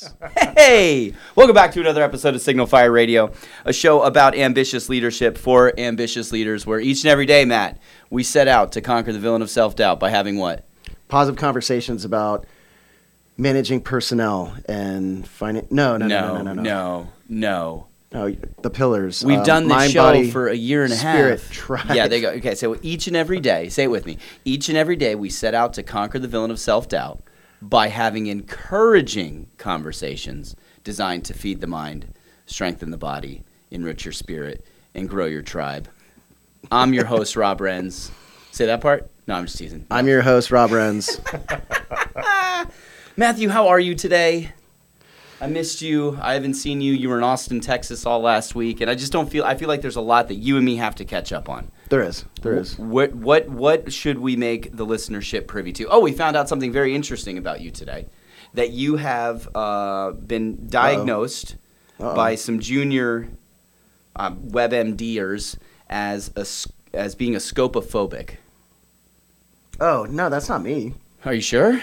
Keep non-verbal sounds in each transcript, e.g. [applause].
Yes. Hey, welcome back to another episode of Signal Fire Radio, a show about ambitious leadership for ambitious leaders, where each and every day, Matt, we set out to conquer the villain of self doubt by having what? Positive conversations about managing personnel and finan No, no, no, no, no, no, no. no, no. No, the pillars. We've uh, done this mind, show body, for a year and a spirit, half. Drive. Yeah, there you go. Okay, so each and every day, say it with me. Each and every day, we set out to conquer the villain of self doubt by having encouraging conversations designed to feed the mind, strengthen the body, enrich your spirit, and grow your tribe. I'm your host, Rob Renz. Say that part? No, I'm just teasing. I'm your host, Rob Renz. [laughs] Matthew, how are you today? I missed you. I haven't seen you. You were in Austin, Texas all last week, and I just don't feel. I feel like there's a lot that you and me have to catch up on. There is. There is. What what what should we make the listenership privy to? Oh, we found out something very interesting about you today. That you have uh, been diagnosed Uh-oh. by some junior uh, WebMDers as a as being a scopophobic. Oh, no, that's not me. Are you sure?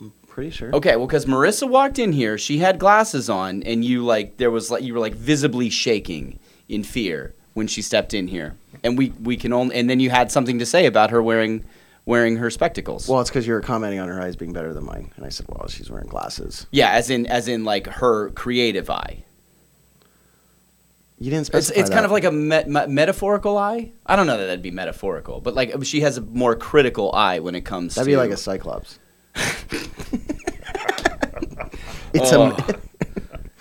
I'm pretty sure. Okay, well, because Marissa walked in here, she had glasses on, and you like there was like you were like visibly shaking in fear when she stepped in here, and we we can only and then you had something to say about her wearing wearing her spectacles. Well, it's because you were commenting on her eyes being better than mine. And I said, well, she's wearing glasses. yeah, as in as in like her creative eye. You didn't It's specify it's kind that. of like a me- me- metaphorical eye. I don't know that that'd be metaphorical, but like she has a more critical eye when it comes. To That'd to be like a cyclops. [laughs] it's Oh. a. [laughs]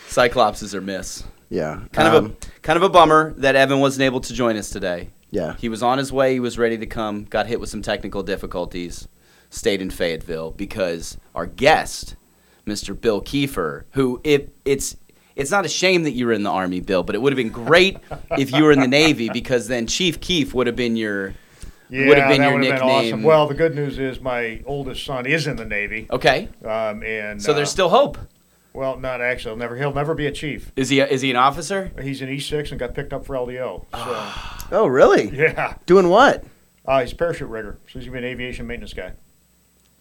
Cyclopses are miss. Yeah. Kind um, of a kind of a bummer that Evan wasn't able to join us today. Yeah. He was on his way. He was ready to come. Got hit with some technical difficulties. Stayed in Fayetteville because our guest, Mr. Bill Kiefer, who it, it's it's not a shame that you were in the army, Bill, but it would have been great [laughs] if you were in the Navy because then Chief Keef would have been your Yeah, would have been that your would have been nickname. awesome. Well, the good news is my oldest son is in the Navy, okay. um, and So there's uh, still hope. Well, not actually. He'll never he'll never be a chief. Is he a, is he an officer? He's an E six and got picked up for LDO. So [sighs] Oh, really? yeah, Doing what? uh, he's a parachute rigger, so he's gonna be an aviation maintenance guy.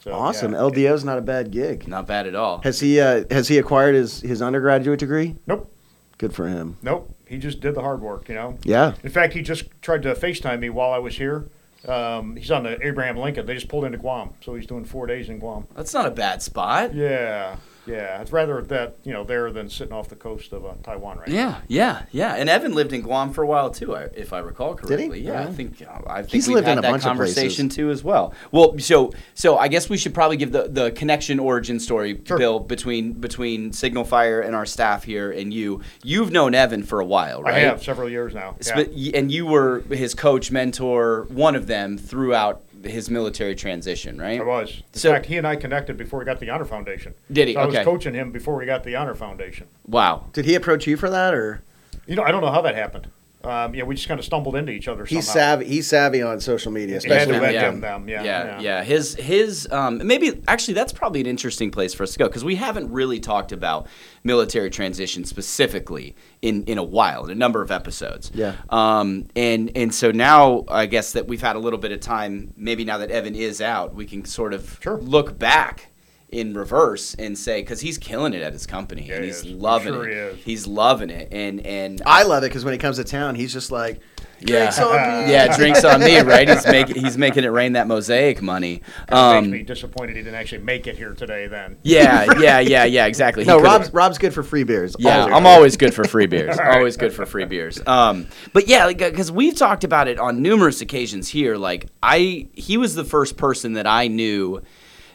So, awesome. yeah. LDO's not a bad gig. Not bad at all. Has he uh, has he acquired his, his undergraduate degree? Nope, Good for him. nope. He just did the hard work, you know. Yeah. In fact, he just tried to FaceTime me while I was here. Um, he's on the Abraham Lincoln. They just pulled into Guam, so he's doing four days in Guam. That's not a bad spot. Yeah, yeah. It's rather that you know there than sitting off the coast of uh, Taiwan right now. Yeah, yeah, yeah. And Evan lived in Guam for a while too, if I recall correctly. Did he? correctly. Yeah, I Yeah. think I think He's we've lived had in a that bunch of conversation places. too as well. Well, so so I guess we should probably give the, the connection origin story, Sure. Bill, between between Signal Fire and our staff here and you. You've known Evan for a while, right? I have several years now. Yeah. And you were his coach, mentor, one of them throughout his military transition, right? I was. In So- fact, he and I connected before we got the Honor Foundation. Did he? So I Okay. was coaching him before we got the Honor Foundation. Wow. Did he approach you for that, or You know, I don't know how that happened. Um, yeah, we just kind of stumbled into each other. he's somehow. savvy? He's savvy on social media, especially. to with- yeah. them, them. Yeah, yeah, yeah. yeah. His his um, maybe actually that's probably an interesting place for us to go because we haven't really talked about military transition specifically in in a while, in a number of episodes. Yeah. Um, and and so now I guess that we've had a little bit of time. Maybe now that Evan is out, we can sort of Sure. look back in reverse and say because he's killing it at his company Yeah, and he's is. I'm loving sure it. he. He's loving it, and and I love it because when he comes to town, he's just like, yeah. "Drinks on me." [laughs] Yeah, drinks on me, right? He's making he's making it rain that mosaic money. It Um, makes me disappointed he didn't actually make it here today. Then. Yeah, [laughs] yeah, yeah, yeah, exactly. He No, Rob's Rob's good for free beers. Yeah, Always. I'm always good for free beers. [laughs] always good for free beers. Um, but yeah, because we've talked about it on numerous occasions here. Like I, he was the first person that I knew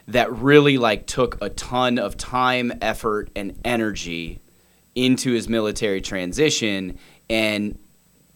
that really like took a ton of time, effort, and energy into his military transition, and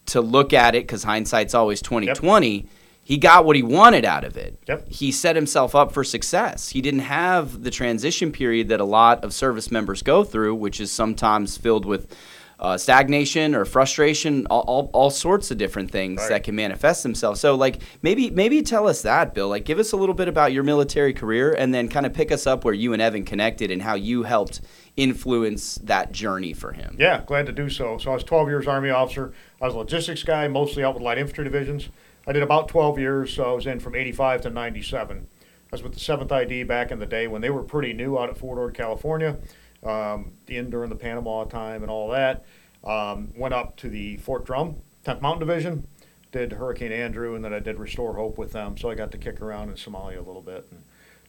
to look at it because hindsight's always 2020. He got what he wanted out of it. Yep. He set himself up for success. He didn't have the transition period that a lot of service members go through, which is sometimes filled with uh, stagnation or frustration, all, all, all sorts of different things Right. that can manifest themselves. So, like, maybe maybe tell us that, Bill. Like, give us a little bit about your military career, and then kind of pick us up where you and Evan connected and how you helped influence that journey for him. Yeah, glad to do so. So I was 12 years Army officer. I was a logistics guy, mostly out with light infantry divisions. I did about 12 years, so I was in from 85 to 97. I was with the 7th ID back in the day when they were pretty new out at Fort Ord, California. Um, in during the Panama time and all that. Um, went up to the Fort Drum, 10th Mountain Division, did Hurricane Andrew, and then I did Restore Hope with them. So I got to kick around in Somalia a little bit and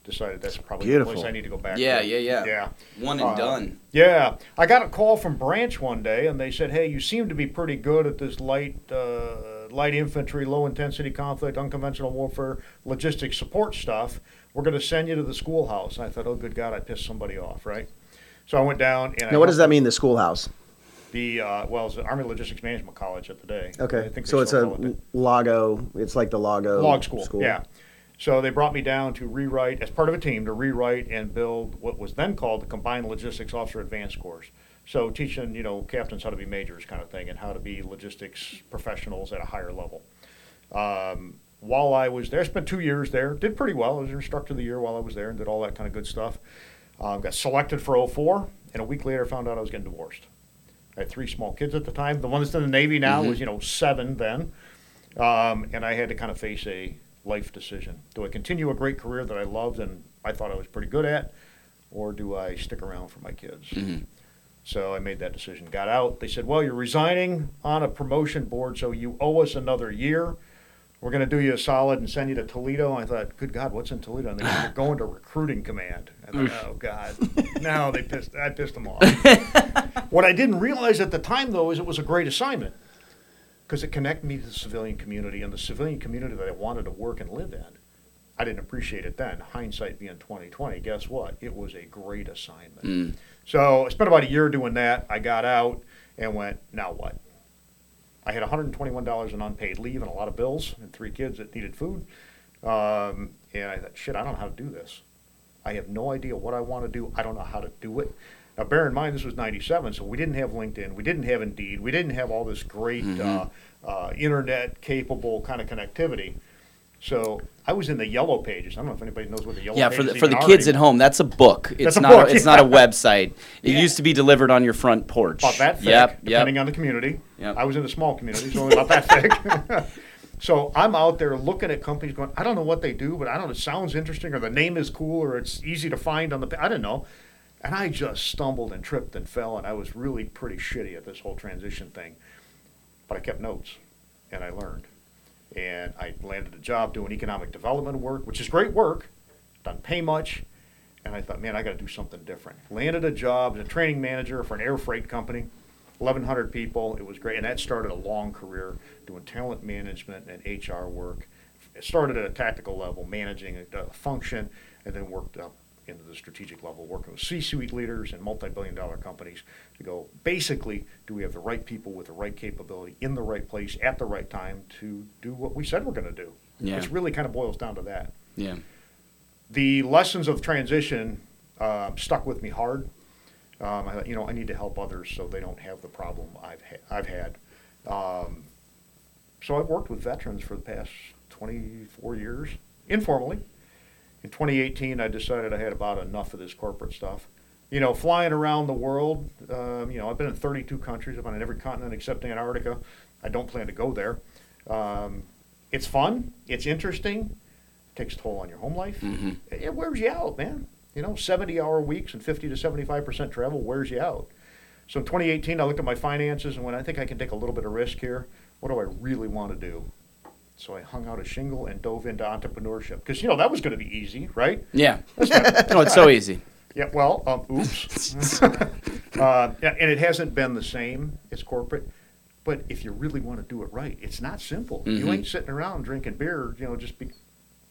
decided that's probably Beautiful. the place I need to go back Yeah, to. yeah, yeah. Yeah. One and Uh, done. Yeah, I got a call from Branch one day, and they said, "Hey, you seem to be pretty good at this light, uh, light infantry, low intensity conflict, unconventional warfare, logistics support stuff. We're going to send you to the schoolhouse." And I thought, "Oh, good God, I pissed somebody off, right?" So I went down and I Now, what does that mean? The schoolhouse. The uh, well, it's the Army Logistics Management College at the day. I Okay, think so it's a it Lago. It's like the Lago log school. Yeah. So they brought me down to rewrite, as part of a team, to rewrite and build what was then called the Combined Logistics Officer Advanced Course. So teaching, you know, captains how to be majors kind of thing and how to be logistics professionals at a higher level. Um, while I was there, spent two years there, did pretty well. I was instructor of the year while I was there and did all that kind of good stuff. Um, got selected for 04, and a week later found out I was getting divorced. I had three small kids at the time. The one that's in the Navy now was, you know, seven then. Um, and I had to kind of face a life decision. Do I continue a great career that I loved and I thought I was pretty good at, or do I stick around for my kids? So I made that decision. Got out. They said, "Well, you're resigning on a promotion board, so you owe us another year. We're going to do you a solid and send you to Toledo." I thought, "Good God, what's in Toledo?" And they said, "You're going to recruiting command." Thought, "Oh God, [laughs] no!" They pissed. I pissed them off. [laughs] what I didn't realize at the time, though, is it was a great assignment because it connected me to the civilian community and the civilian community that I wanted to work and live in. I didn't appreciate it then. Hindsight being 2020, guess what? It was a great assignment. Mm. So I spent about a year doing that. I got out and went, now what? I had $121 in unpaid leave and a lot of bills and three kids that needed food. Um, and I thought, shit, I don't know how to do this. I have no idea what I want to do. I don't know how to do it. Now, bear in mind, this was 97, so we didn't have LinkedIn. We didn't have Indeed. We didn't have all this great uh, uh, internet capable kind of connectivity. So I was in the yellow pages. I don't know if anybody knows what the yellow Yeah, pages for the, for the kids at home, that's a book. It's a not book, a, it's not a [laughs] website. It Yeah. used to be delivered on your front porch. about that thick, Yep, depending yep. on the community. Yep. I was in a small community, so only about that thick. [laughs] [laughs] so I'm out there looking at companies going, I don't know what they do, but I don't know, it sounds interesting, or the name is cool, or it's easy to find on the, I don't know. And I just stumbled and tripped and fell, and I was really pretty shitty at this whole transition thing. But I kept notes, and I learned. And I landed a job doing economic development work, which is great work, doesn't pay much. And I thought, man, I got to do something different. Landed a job as a training manager for an air freight company, 1,100 people. It was great, and that started a long career doing talent management and HR work. It started at a tactical level, managing a, function, and then worked up into the strategic level, working with C-suite leaders and multi-billion-dollar companies to go. Basically, do we have the right people with the right capability in the right place at the right time to do what we said we're going to do? Yeah. It really kind of boils down to that Yeah. the lessons of transition um, stuck with me hard. Um, I you know, I need to help others so they don't have the problem I've ha- I've had. Um, so I've worked with veterans for the past 24 years, informally. In 2018, I decided I had about enough of this corporate stuff. You know, flying around the world. Um, you know, I've been in 32 countries. I've been on every continent except Antarctica. I don't plan to go there. Um, it's fun. It's interesting takes a toll on your home life. Mhm. It wears you out, man. You know, 70 hour weeks and 50 to 75% travel wears you out. So in 2018, I looked at my finances and went, I think I can take a little bit of risk here. What do I really want to do? So I hung out a shingle and dove into entrepreneurship because, you know, that was going to be easy, right? Yeah. [laughs] no, [laughs] it's so easy. Yeah, well, um, oops. [laughs] uh, yeah, and it hasn't been the same as corporate. But if you really want to do it right, it's not simple. You Mhm. ain't sitting around drinking beer, you know, just be.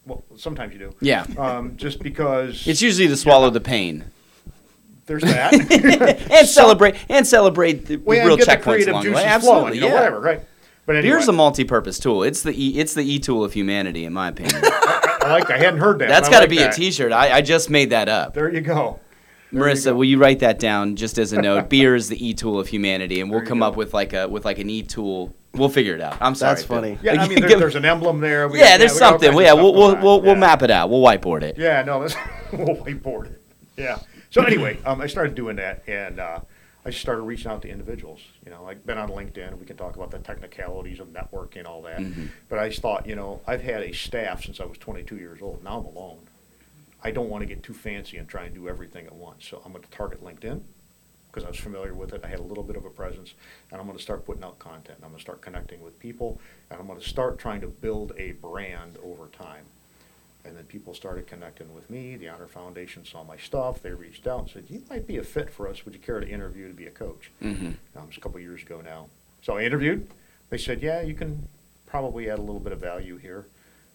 Well, sometimes you do. Yeah. Um, just because It's usually to swallow the pain there's that. [laughs] and celebrate and celebrate the well, real checkpoints along the way. flowing, Absolutely, you know, yeah. whatever, right? But anyway, Beer's a multi-purpose tool. It's the e, it's the e tool of humanity, in my opinion. [laughs] I like. I hadn't heard that. That's got to like be that. a T-shirt. I, I just made that up. There you go. There you Marissa, go. will you write that down just as a note? [laughs] Beer is the e tool of humanity, and we'll come go. up with like a with like an e tool. We'll figure it out. I'm sorry. That's Bill. funny. Yeah, I mean, there, there's an emblem there. We yeah, got- there's we got all something. kinds Yeah, we'll we'll we'll, we'll map it out. We'll whiteboard it. Yeah, no, that's, [laughs] we'll whiteboard it. Yeah. So anyway, um, I started doing that, and uh, I started reaching out to individuals. You know, I've been on LinkedIn. We can talk about the technicalities of networking and all that. Mhm. But I just thought, you know, I've had a staff since I was 22 years old. Now I'm alone. I don't want to get too fancy and try and do everything at once. So I'm going to target LinkedIn because I was familiar with it. I had a little bit of a presence, and I'm going to start putting out content. I'm going to start connecting with people, and I'm going to start trying to build a brand over time. And then people started connecting with me. The Honor Foundation saw my stuff. They reached out and said, "You might be a fit for us. Would you care to interview to be a coach?" Mm-hmm. Um, it was a couple years ago now. So I interviewed. They said, "Yeah, you can probably add a little bit of value here."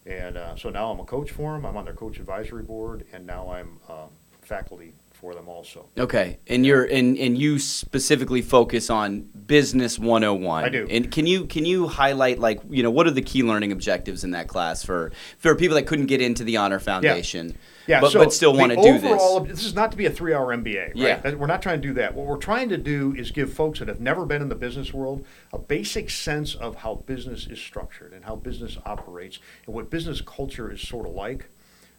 And uh, so now I'm a coach for them. I'm on their coach advisory board, and now I'm um, faculty for them also. Okay, and you're and and you specifically focus on business 101. I do. And can you can you highlight like you know what are the key learning objectives in that class for for people that couldn't get into the Honor Foundation, Yeah, but so but still want to do this? overall This is not to be a three-hour MBA, right? Yeah. We're not trying to do that. What we're trying to do is give folks that have never been in the business world a basic sense of how business is structured and how business operates and what business culture is sort of like,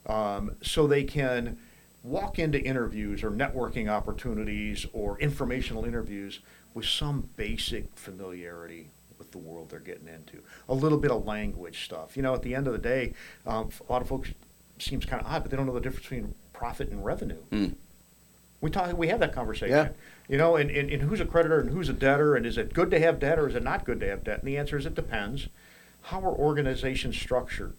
um, so they can walk into interviews or networking opportunities or informational interviews with some basic familiarity with the world they're getting into. A little bit of language stuff. You know, at the end of the day, um, a lot of folks seems kind of odd, but they don't know the difference between profit and revenue. Mm. We talk, we have that conversation. Yeah. You know, and, and, and who's a creditor and who's a debtor, and is it good to have debt or is it not good to have debt? And the answer is it depends. How are organizations structured?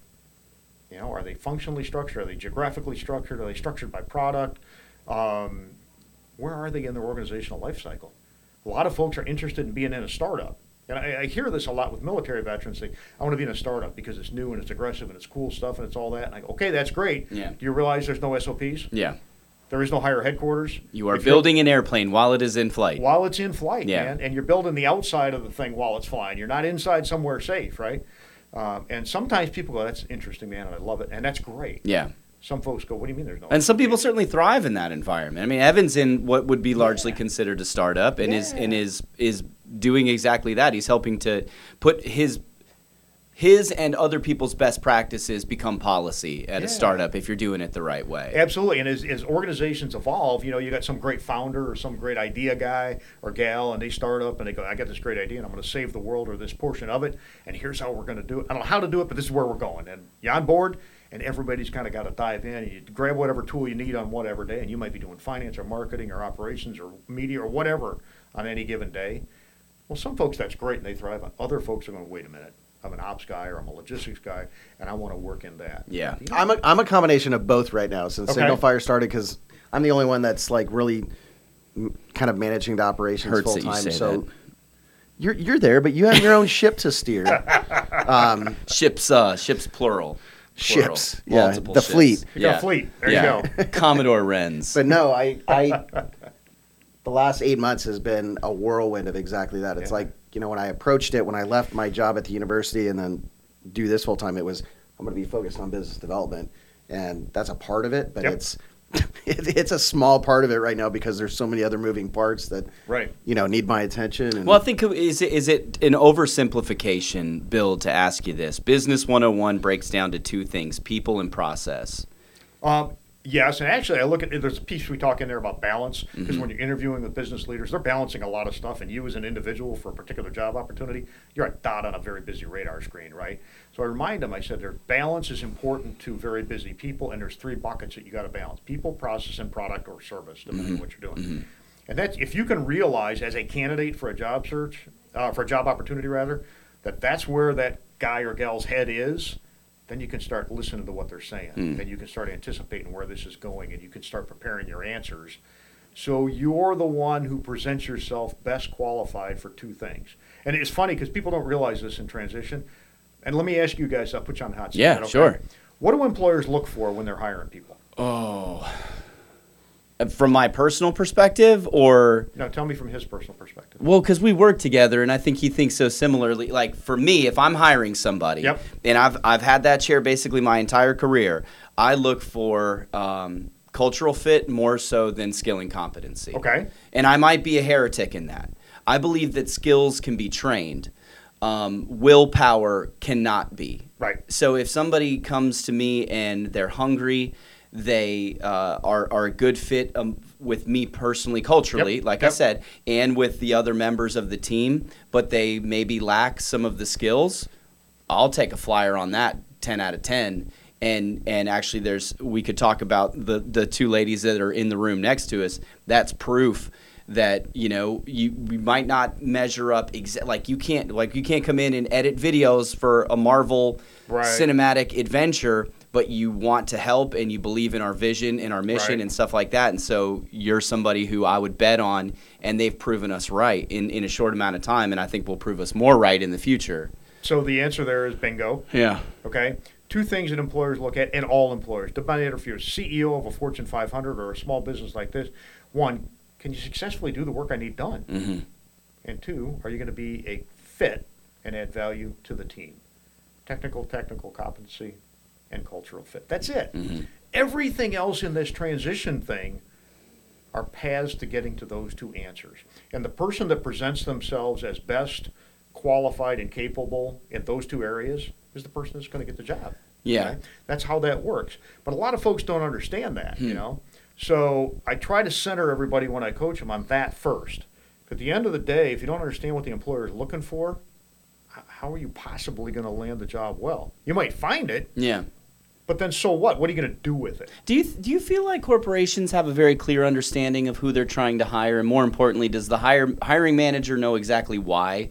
You know, are they functionally structured? Are they geographically structured? Are they structured by product? Um, where are they in their organizational life cycle? A lot of folks are interested in being in a startup. And I, I hear this a lot with military veterans say, I want to be in a startup because it's new and it's aggressive and it's cool stuff and it's all that. And I go, okay, that's great. Yeah. Do you realize there's no SOPs? Yeah, There is no higher headquarters. you are If building an airplane while it is in flight. while it's in flight, Yeah. man, and you're building the outside of the thing while it's flying. You're not inside somewhere safe, right? Um, and sometimes people go, "That's interesting, man," and I love it, and that's great. Yeah. Some folks go, "What do you mean there's no?" And some people certainly thrive in that environment. I mean, Evan's in what would be largely considered a startup, and is and is is doing exactly that. He's helping to put his his and other people's best practices become policy at Yeah. a startup if you're doing it the right way. Absolutely, and as, as organizations evolve, you know, you got some great founder or some great idea guy or gal, and they start up and they go, "I got this great idea, and I'm going to save the world or this portion of it, and here's how we're going to do it. I don't know how to do it, but this is where we're going." And you're on board, and everybody's kind of got to dive in. And you grab whatever tool you need on whatever day, and you might be doing finance or marketing or operations or media or whatever on any given day. Well, some folks that's great and they thrive on. Other folks are going, to "Wait a minute." I'm an ops guy or I'm a logistics guy, and I want to work in that. Yeah. You know, I'm a, I'm a combination of both right now since Okay. Signal Fire started because I'm the only one that's like really m- kind of managing the operations full that you time. So that. you're you're there, but you have your own ship to steer. [laughs] Um, Ships, uh, ships plural. Plural. Ships, yeah, Multiple the ships. fleet. You got a fleet. There you go. [laughs] Commodore Renz. but no, I I [laughs] the last eight months has been a whirlwind of exactly that. It's Yeah. like you know when I approached it when I left my job at the university and then do this full time, it was I'm going to be focused on business development, and that's a part of it, but Yep. it's [laughs] it, it's a small part of it right now because there's so many other moving parts that Right. you know need my attention. And Well, I think is it, is it an oversimplification, Bill, to ask you this? Business 101 breaks down to two things: people and process. Um, yes, and actually, I look at there's a piece we talk in there about balance because Mm-hmm. when you're interviewing with business leaders, they're balancing a lot of stuff, and you as an individual for a particular job opportunity, you're a dot on a very busy radar screen, right? So I remind them, I said, their balance is important to very busy people, and there's three buckets that you got to balance: people, process, and product or service, depending Mm-hmm. on what you're doing. And that's if you can realize as a candidate for a job search, uh, for a job opportunity rather, that that's where that guy or gal's head is, then you can start listening to what they're saying. Mm. Then you can start anticipating where this is going, and you can start preparing your answers. So you're the one who presents yourself best qualified for two things. And it's funny because people don't realize this in transition. And let me ask you guys, I'll put you on the hot seat. Yeah, okay? sure. What do employers look for when they're hiring people? Oh, from my personal perspective, or Now, tell me from his personal perspective. Well, because we work together, and I think he thinks so similarly. Like for me, if I'm hiring somebody, Yep. and I've I've had that chair basically my entire career, I look for um, cultural fit more so than skill and competency. Okay. And I might be a heretic in that. I believe that skills can be trained. Um, willpower cannot be. Right. So if somebody comes to me and they're hungry, they uh, are, are a good fit um, with me personally, culturally, Yep, like I said, and with the other members of the team, but they maybe lack some of the skills, I'll take a flyer on that 10 out of 10. and and actually there's we could talk about the the two ladies that are in the room next to us that's proof that you know you we might not measure up exa- like you can't like you can't come in and edit videos for a Marvel Right. cinematic adventure but you want to help and you believe in our vision and our mission Right. and stuff like that and so you're somebody who I would bet on and they've proven us right in in a short amount of time and I think will prove us more right in the future So the answer there is bingo. yeah Okay. Two things that employers look at, and all employers, depending if you're a CEO of a Fortune 500 or a small business like this. One, can you successfully do the work I need done? hmm And two, are you going to be a fit and add value to the team? Technical, technical competency, and cultural fit. That's it. Mhm. Everything else in this transition thing are paths to getting to those two answers. And the person that presents themselves as best qualified and capable in those two areas is the person that's going to get the job. Yeah. Okay? That's how that works. But a lot of folks don't understand that, you Hmm. know? So I try to center everybody when I coach them on that first. At the end of the day, if you don't understand what the employer is looking for, how are you possibly going to land the job well? You might find it, yeah but then so what? What are you going to do with it? Do you do you feel like corporations have a very clear understanding of who they're trying to hire, and more importantly, does the hire, hiring manager know exactly why?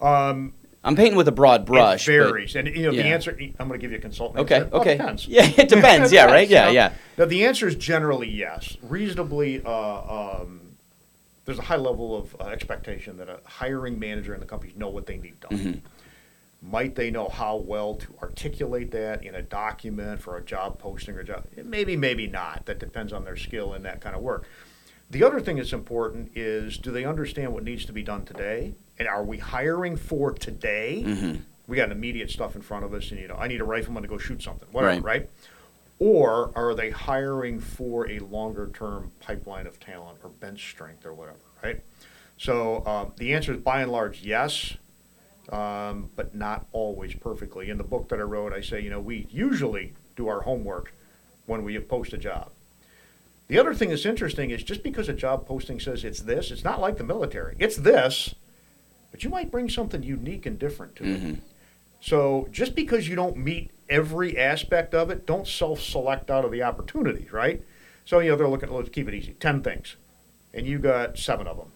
Um, I'm painting with a broad brush. it but- varies, and you know yeah. the answer. I'm going to give you a consultant. okay, answer. Well, it okay, depends. [laughs] yeah, it depends. yeah, right. Yeah, [laughs] yeah. Now, the answer is generally yes. Reasonably, uh, um, there's a high level of uh, expectation that a hiring manager and the companies know what they need done. Mm-hmm. Might they know how well to articulate that in a document for a job posting or job? Maybe, maybe not. That depends on their skill in that kind of work. The other thing that's important is do they understand what needs to be done today? And are we hiring for today? Mhm. We got immediate stuff in front of us, and you know, I need a rifleman to go shoot something, whatever, Right. right? Or are they hiring for a longer term pipeline of talent or bench strength or whatever, right? So um, the answer is by and large yes, um, but not always perfectly. In the book that I wrote, I say, you know, we usually do our homework when we post a job. The other thing that's interesting is just because a job posting says it's this, it's not like the military. It's this, but you might bring something unique and different to it. Mhm. So just because you don't meet every aspect of it, don't self-select out of the opportunities, right? So you know they're looking. Let's keep it easy. Ten things, and you got seven of them.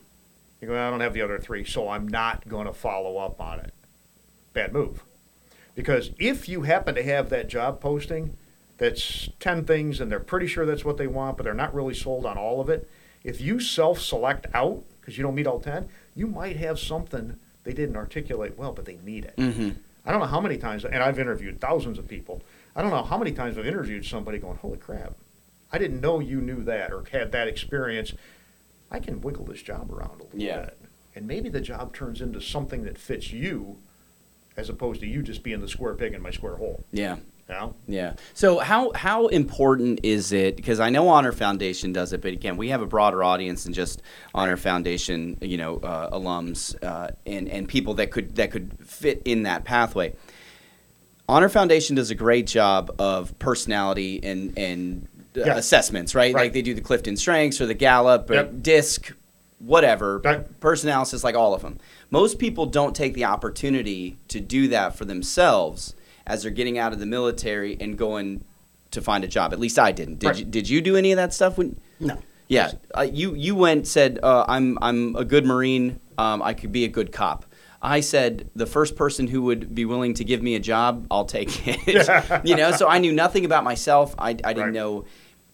You go, I don't have the other three, so I'm not going to follow up on it. Bad move, because if you happen to have that job posting that's ten things, and they're pretty sure that's what they want, but they're not really sold on all of it. If you self-select out because you don't meet all ten, you might have something they didn't articulate well, but they need it. Mhm. I don't know how many times, and I've interviewed thousands of people. I don't know how many times I've interviewed somebody going, "Holy crap, I didn't know you knew that or had that experience. I can wiggle this job around a little Yeah. bit, and maybe the job turns into something that fits you, as opposed to you just being the square peg in my square hole." Yeah. You know? Yeah. So how how important is it? Because I know Honor Foundation does it, but again, we have a broader audience than just Honor Foundation, you know, uh, alums uh, and and people that could that could fit in that pathway. Honor Foundation does a great job of personality and and Yeah. assessments, right? Right. Like they do the Clifton Strengths or the Gallup or Yep. DISC, whatever, Right. person analysis, like all of them. Most people don't take the opportunity to do that for themselves as they're getting out of the military and going to find a job. At least I didn't. Did Right. you? Did you do any of that stuff? When No. yeah, uh, you you went said uh, I'm I'm a good Marine. Um, I could be a good cop. I said the first person who would be willing to give me a job, I'll take it. [laughs] you know, so I knew nothing about myself. I, I didn't Right. know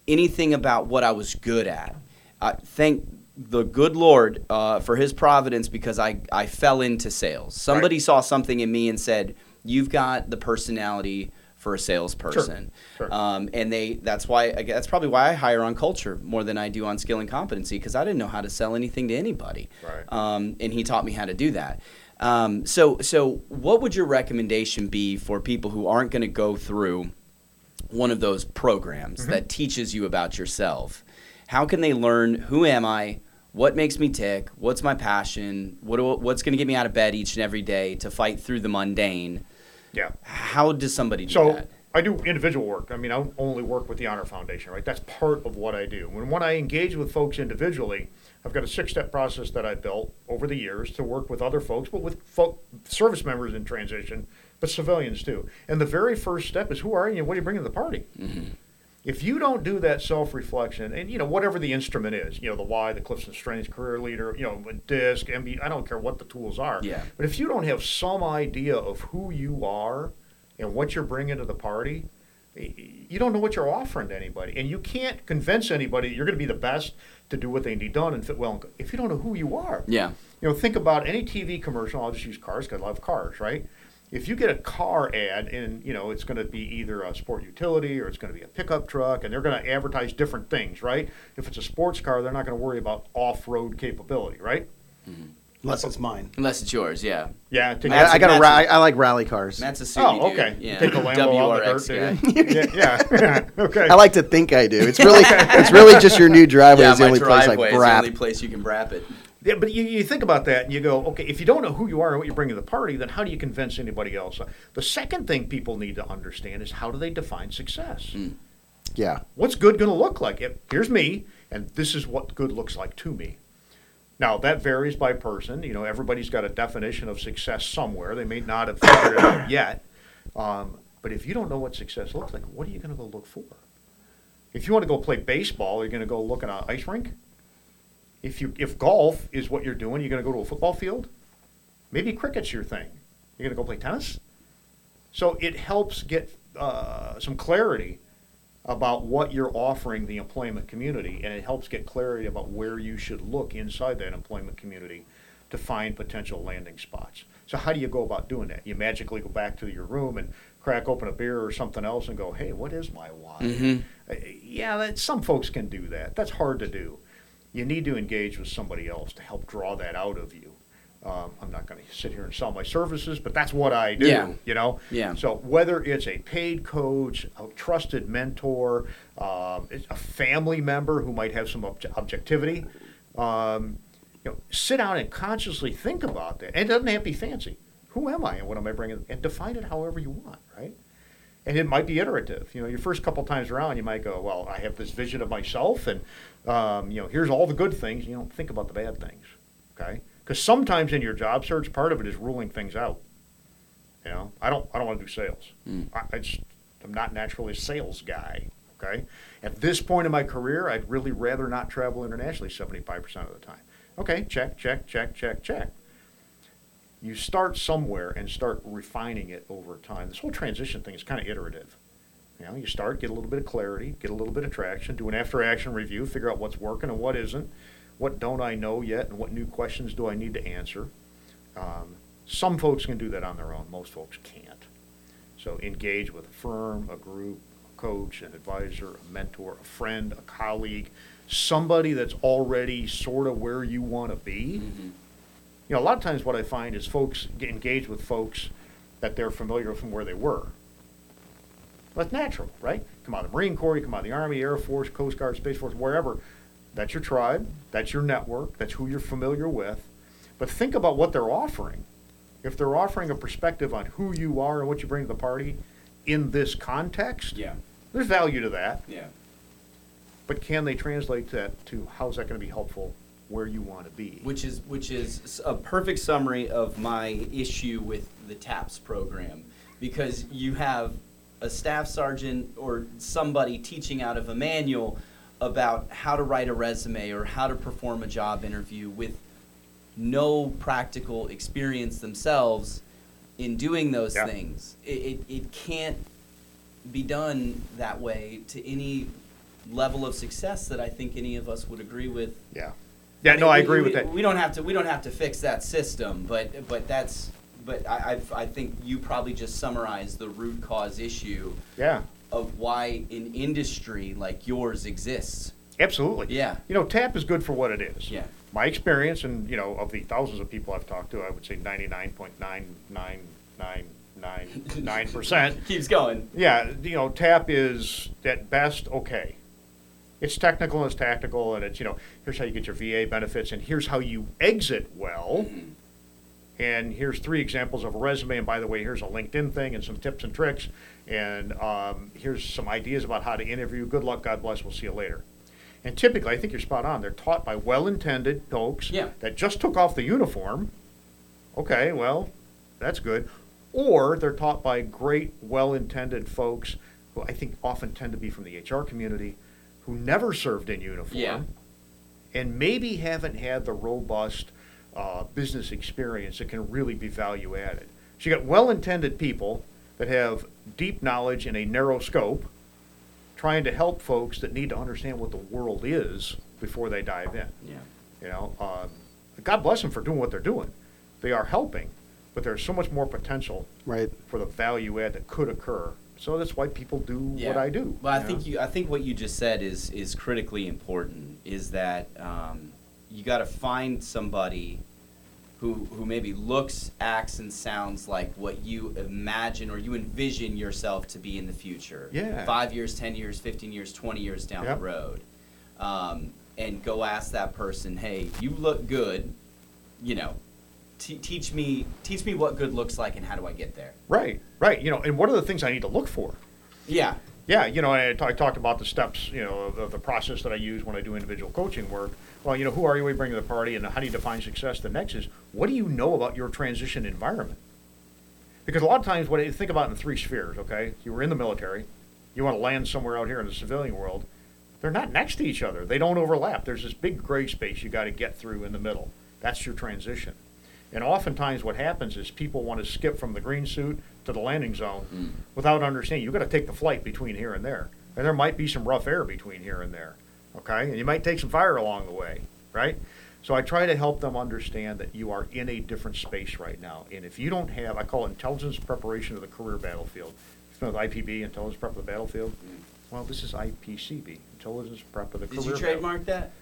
anything about what I was good at. Uh, thank the good Lord uh, for His providence because I I fell into sales. Somebody saw something in me and said, "You've got the personality." For a salesperson, Sure. Um, and they that's why that's probably why I hire on culture more than I do on skill and competency because I didn't know how to sell anything to anybody. Right. Um, and he taught me how to do that. Um, so so what would your recommendation be for people who aren't going to go through one of those programs Mm-hmm. that teaches you about yourself? How can they learn who am I? What makes me tick? What's my passion? What do, what's going to get me out of bed each and every day to fight through the mundane? Yeah. How does somebody do So that? I do individual work. I mean, I only work with the Honor Foundation, right? That's part of what I do. When when I engage with folks individually, I've got a six-step process that I built over the years to work with other folks, but with folk, service members in transition, but civilians too. And the very first step is who are you and what are you bringing to the party? Mm-hmm. If you don't do that self-reflection, and you know whatever the instrument is, you know the why, the Clifton Strengths Career Leader, you know DISC, MB, I don't care what the tools are. Yeah. But if you don't have some idea of who you are and what you're bringing to the party, you don't know what you're offering to anybody, and you can't convince anybody you're going to be the best to do what they need done and fit well. If you don't know who you are, Yeah. you know, think about any TV commercial. I'll just use cars because I love cars, right? If you get a car ad and you know it's going to be either a sport utility or it's going to be a pickup truck, and they're going to advertise different things, right? If it's a sports car, they're not going to worry about off-road capability, right? Mm-hmm. Unless it's mine. Unless it's yours, yeah. Yeah, take Matt's I, I got a Matt's ra- a- I, I like rally cars. Matt's a Subi Oh, dude. okay. Yeah. Take the Lambo out WRX of guy. the dirt, do you? [laughs] yeah, yeah. [laughs] okay. I like to think I do. It's really [laughs] it's really just your new driveway Yeah, is the my only place I driveway is the brap. only place you can brap it. Yeah, but you, you think about that and you go, okay, if you don't know who you are and what you bring to the party, then how do you convince anybody else? The second thing people need to understand is how do they define success? Hmm. Yeah. What's good going to look like? If, here's me, and this is what good looks like to me. Now, that varies by person. You know, everybody's got a definition of success somewhere. They may not have figured it out yet. Um, but if you don't know what success looks like, what are you going to go look for? If you want to go play baseball, you're going to go look at an ice rink. If you if golf is what you're doing, you're going to go to a football field. Maybe cricket's your thing. You're going to go play tennis. So it helps get uh, some clarity about what you're offering the employment community, and it helps get clarity about where you should look inside that employment community to find potential landing spots. So how do you go about doing that? You magically go back to your room and crack open a beer or something else and go, "Hey, what is my why?" Mhm. Uh, Yeah, that, some folks can do that. That's hard to do. You need to engage with somebody else to help draw that out of you. Um, I'm not going to sit here and sell my services, but that's what I do. Yeah. You know. Yeah. So whether it's a paid coach, a trusted mentor, um, a family member who might have some obje- objectivity, um, you know, sit down and consciously think about that. And it doesn't have to be fancy. Who am I and what am I bringing? And define it however you want, right? And it might be iterative. You know, your first couple times around, you might go, "Well, I have this vision of myself, and um, you know, here's all the good things." You don't think about the bad things, okay? Because sometimes in your job search, part of it is ruling things out. You know, I don't, I don't want to do sales. Mm. I, I just, I'm not naturally a sales guy. Okay. At this point in my career, I'd really rather not travel internationally 75% of the time. Okay, check, check, check, check, check. You start somewhere and start refining it over time. This whole transition thing is kind of iterative. You know, you start, get a little bit of clarity, get a little bit of traction, do an after action review, figure out what's working and what isn't, what don't I know yet, and what new questions do I need to answer. Um, some folks can do that on their own, most folks can't. So engage with a firm, a group, a coach, an advisor, a mentor, a friend, a colleague, somebody that's already sort of where you want to be. You know, a lot of times what I find is folks get engaged with folks that they're familiar from where they were. That's natural, right? Come out of the Marine Corps, you come out of the Army, Air Force, Coast Guard, Space Force, wherever. That's your tribe, that's your network, that's who you're familiar with. But think about what they're offering. If they're offering a perspective on who you are and what you bring to the party in this context, Yeah. there's value to that. Yeah. But can they translate that to how's that going to be helpful where you want to be? Which is which is a perfect summary of my issue with the TAPS program because you have a staff sergeant or somebody teaching out of a manual about how to write a resume or how to perform a job interview with no practical experience themselves in doing those Yeah. things. It, it, it can't be done that way to any level of success that I think any of us would agree with yeah. Yeah, mean, no, I agree we, with that. We don't have to. We don't have to fix that system, but but that's. But I I've, I think you probably just summarized the root cause issue Yeah, of why an industry like yours exists. absolutely. Yeah. You know, TAP is good for what it is. Yeah. My experience, and you know, of the thousands of people I've talked to, I would say ninety-nine point nine nine nine nine nine percent. [laughs] Keeps going. Yeah, you know, TAP is at best okay. It's technical and it's tactical, and it's you know, here's how you get your VA benefits, and here's how you exit well. Mm-hmm. And here's three examples of a resume, and by the way, here's a LinkedIn thing and some tips and tricks, and um, here's some ideas about how to interview. Good luck, God bless. We'll see you later. And typically, I think you're spot on. They're taught by well-intended folks Yeah. that just took off the uniform. Okay, well, that's good. Or they're taught by great, well-intended folks who I think often tend to be from the HR community who never served in uniform Yeah. and maybe haven't had the robust uh, business experience that can really be value added. So you got well-intended people that have deep knowledge in a narrow scope, trying to help folks that need to understand what the world is before they dive in. Yeah. You know, um, God bless them for doing what they're doing. They are helping, but there's so much more potential Right. for the value add that could occur. So that's why people do what I do. Well, I you know? think you. I think what you just said is is critically important. Is that um, you got to find somebody who who maybe looks, acts, and sounds like what you imagine or you envision yourself to be in the future. Yeah. Five years, ten years, fifteen years, twenty years down Yep. the road, um, and go ask that person, "Hey, you look good. You know, te- teach me teach me what good looks like and how do I get there." Right, right. You know, and what are the things I need to look for? Yeah. Yeah, you know, I, t- I talked about the steps, you know, of, of the process that I use when I do individual coaching work. Well, you know, who are you we bring to the party, and how do you define success? The next is, what do you know about your transition environment? Because a lot of times, what you think about in three spheres, okay? You were in the military, you want to land somewhere out here in the civilian world. They're not next to each other. They don't overlap. There's this big gray space you got to get through in the middle. That's your transition. And oftentimes, what happens is people want to skip from the green suit to the landing zone hmm. without understanding. You've got to take the flight between here and there, and there might be some rough air between here and there. Okay, and you might take some fire along the way, right? So I try to help them understand that you are in a different space right now, and if you don't have, I call it intelligence preparation of the career battlefield. You know, the IPB, intelligence prep of the battlefield. Hmm. Well, this is IPCB, intelligence prep of the Did career. you battle- trademark that?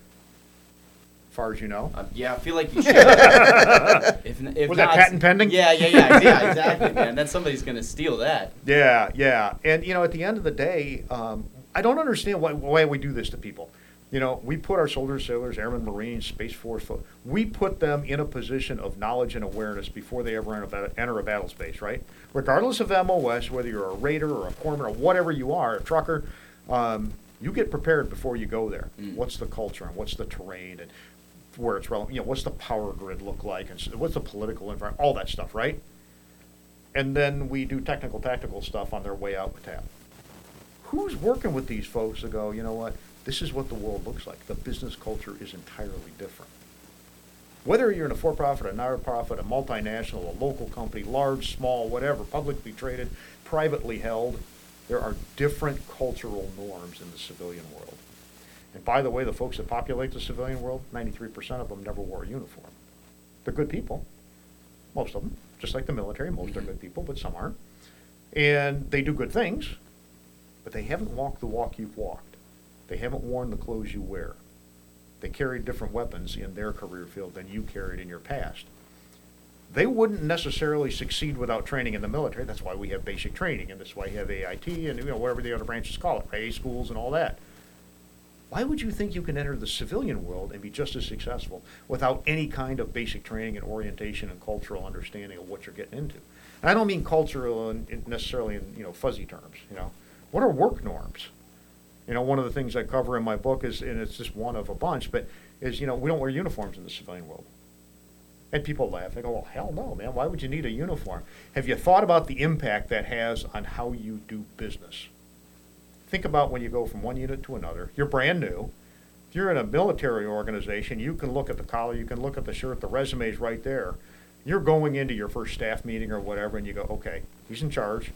Far as you know. Uh, yeah, I feel like you should. [laughs] if, if Was that patent pending? Yeah, yeah, yeah, yeah, [laughs] exactly, man. Then somebody's gonna steal that. Yeah, yeah. And, you know, at the end of the day, um, I don't understand why, why we do this to people. You know, we put our soldiers, sailors, airmen, marines, space force, we put them in a position of knowledge and awareness before they ever enter enter a battle space, right? Regardless of MOS, whether you're a raider or a corpsman or whatever you are, a trucker, um, you get prepared before you go there. Mm. What's the culture and what's the terrain and where it's relevant? You know, what's the power grid look like and what's the political environment? All that stuff, right? and then we do technical, tactical stuff on their way out with TAP. Who's working with these folks to go, you know what, this is what the world looks like. The business culture is entirely different. Whether you're in a for-profit, a not-for-profit, a multinational, a local company, large, small, whatever, publicly traded, privately held, there are different cultural norms in the civilian world. And by the way, the folks that populate the civilian world, ninety-three percent of them never wore a uniform. They're good people, most of them, just like the military, most are good people, but some aren't. And they do good things, but they haven't walked the walk you've walked. They haven't worn the clothes you wear. They carried different weapons in their career field than you carried in your past. They wouldn't necessarily succeed without training in the military. That's why we have basic training, and that's why you have AIT and you know whatever the other branches call it, A schools and all that. Why would you think you can enter the civilian world and be just as successful without any kind of basic training and orientation and cultural understanding of what you're getting into? And I don't mean cultural in, necessarily in you know fuzzy terms. You know, what are work norms? You know, one of the things I cover in my book is, and it's just one of a bunch, but is you know we don't wear uniforms in the civilian world. And people laugh. They go, "Well, hell no, man. Why would you need a uniform?" Have you thought about the impact that has on how you do business? Think about when you go from one unit to another. You're brand new. If you're in a military organization, you can look at the collar, you can look at the shirt, the resume's right there. You're going into your first staff meeting or whatever, and you go, okay, he's in charge.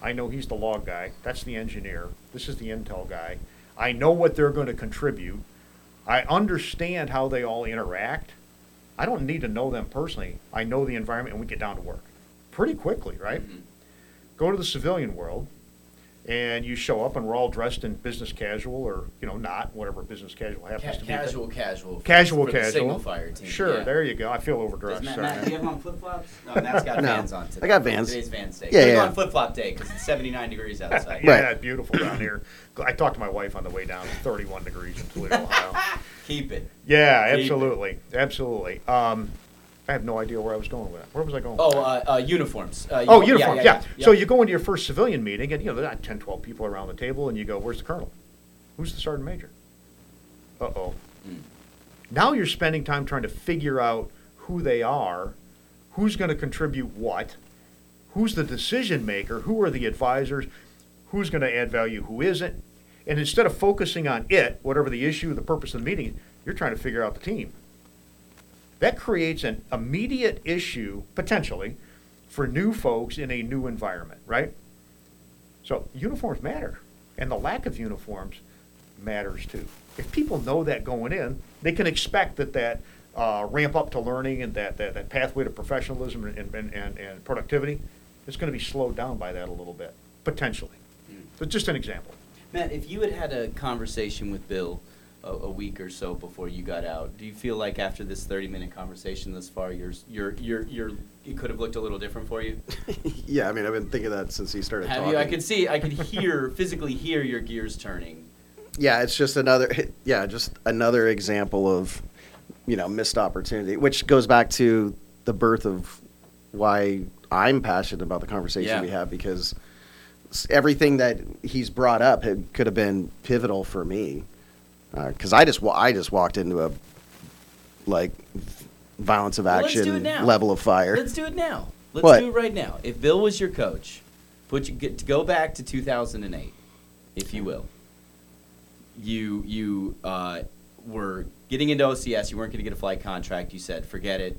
I know he's the log guy. That's the engineer. This is the intel guy. I know what they're going to contribute. I understand how they all interact. I don't need to know them personally. I know the environment, and we get down to work pretty quickly, right? Mm-hmm. Go to the civilian world and you show up and we're all dressed in business casual or you know not whatever business casual happens Ca- to be casual, casual. for- casual for casual signal fire team. sure yeah. there you go i feel Does overdressed Matt. Matt, do you have on flip flops? No, Matt's got [laughs] No. Vans on today. I got Vans. Today's Vans day. Yeah, We're yeah. on flip flop day because it's 79 degrees [laughs] outside. yeah Right. beautiful down here i talked to my wife on the way down 31 degrees in toledo ohio [laughs] Keep it. yeah Keep it. absolutely absolutely um, i have no idea where i was going with that where was i going Oh, uh, uh, uniforms. Uh, Oh, uniforms. uniform, yeah, So yeah. you go into your first civilian meeting, and you know there are 10, 12 people around the table, and you go, "Where's the colonel? Who's the sergeant major? uh-oh. Mm. Now you're spending time trying to figure out who they are, who's going to contribute what, who's the decision maker, who are the advisors, who's going to add value, who isn't. And instead of focusing on it, whatever the issue, the purpose of the meeting, you're trying to figure out the team. That creates an immediate issue, potentially, for new folks in a new environment, right? So uniforms matter, and the lack of uniforms matters too. If people know that going in, they can expect that that uh, ramp up to learning and that, that, that pathway to professionalism and, and, and, and productivity is going to be slowed down by that a little bit, potentially. But just an example. Matt, if you had had a conversation with Bill a, a week or so before you got out, do you feel like after this thirty-minute conversation thus far, your your your your it could have looked a little different for you? [laughs] yeah, I mean, I've been thinking that since he started Have talking. you? I could see, I could hear, [laughs] physically hear your gears turning. yeah, it's just another [laughs] yeah, just another example of you know missed opportunity, which goes back to the birth of why I'm passionate about the conversation Yeah. we have because everything that he's brought up had, could have been pivotal for me because I just wa- I just walked into a like violence of Well, let's do action it now. level of fire. Let's do it now. Let's What? do it right now. If Bill was your coach, put you get to go back to 2008, if you will. You you uh, were getting into OCS. You weren't going to get a flight contract. You said, "Forget it.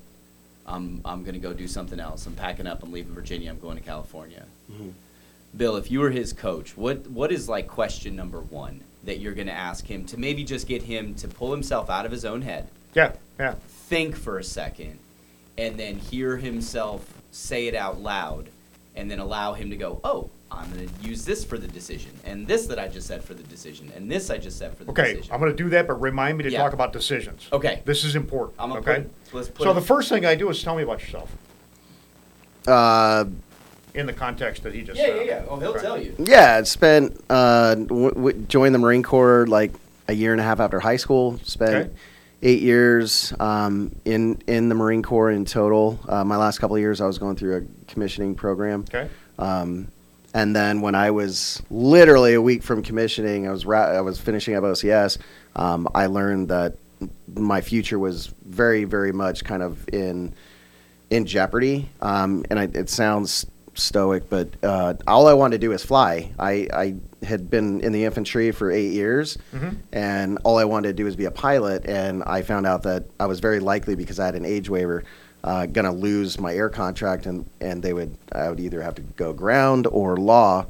I'm I'm going to go do something else. I'm packing up. I'm leaving Virginia. I'm going to California." Mhm. Bill, if you were his coach, what what is like question number one that you're going to ask him to maybe just get him to pull himself out of his own head? Yeah, yeah. think for a second and then hear himself say it out loud and then allow him to go, oh, I'm going to use this for the decision and this that I just said for the decision and this I just said for the Okay, decision. Okay, I'm going to do that, but remind me to Yeah. talk about decisions. Okay. This is important. I'm okay. put- let's put so it- the first thing I do is tell me about yourself Uh, in the context that he just yeah, said. yeah, yeah. Oh, he'll Okay. tell you. Yeah, I spent uh, w- w- joined the Marine Corps like a year and a half after high school. Spent Okay. eight years um, in in the Marine Corps in total. Uh, my last couple of years, I was going through a commissioning program. Okay. Um, and then when I was literally a week from commissioning, I was ra- I was finishing up OCS. Um, I learned that my future was very, very much kind of in in jeopardy. Um, and I, it sounds stoic, but uh, all I wanted to do is fly. I, I had been in the infantry for eight years, Mhm. and all I wanted to do was be a pilot. And I found out that I was very likely because I had an age waiver. Uh, gonna lose my air contract, and, and they would I would either have to go ground or law,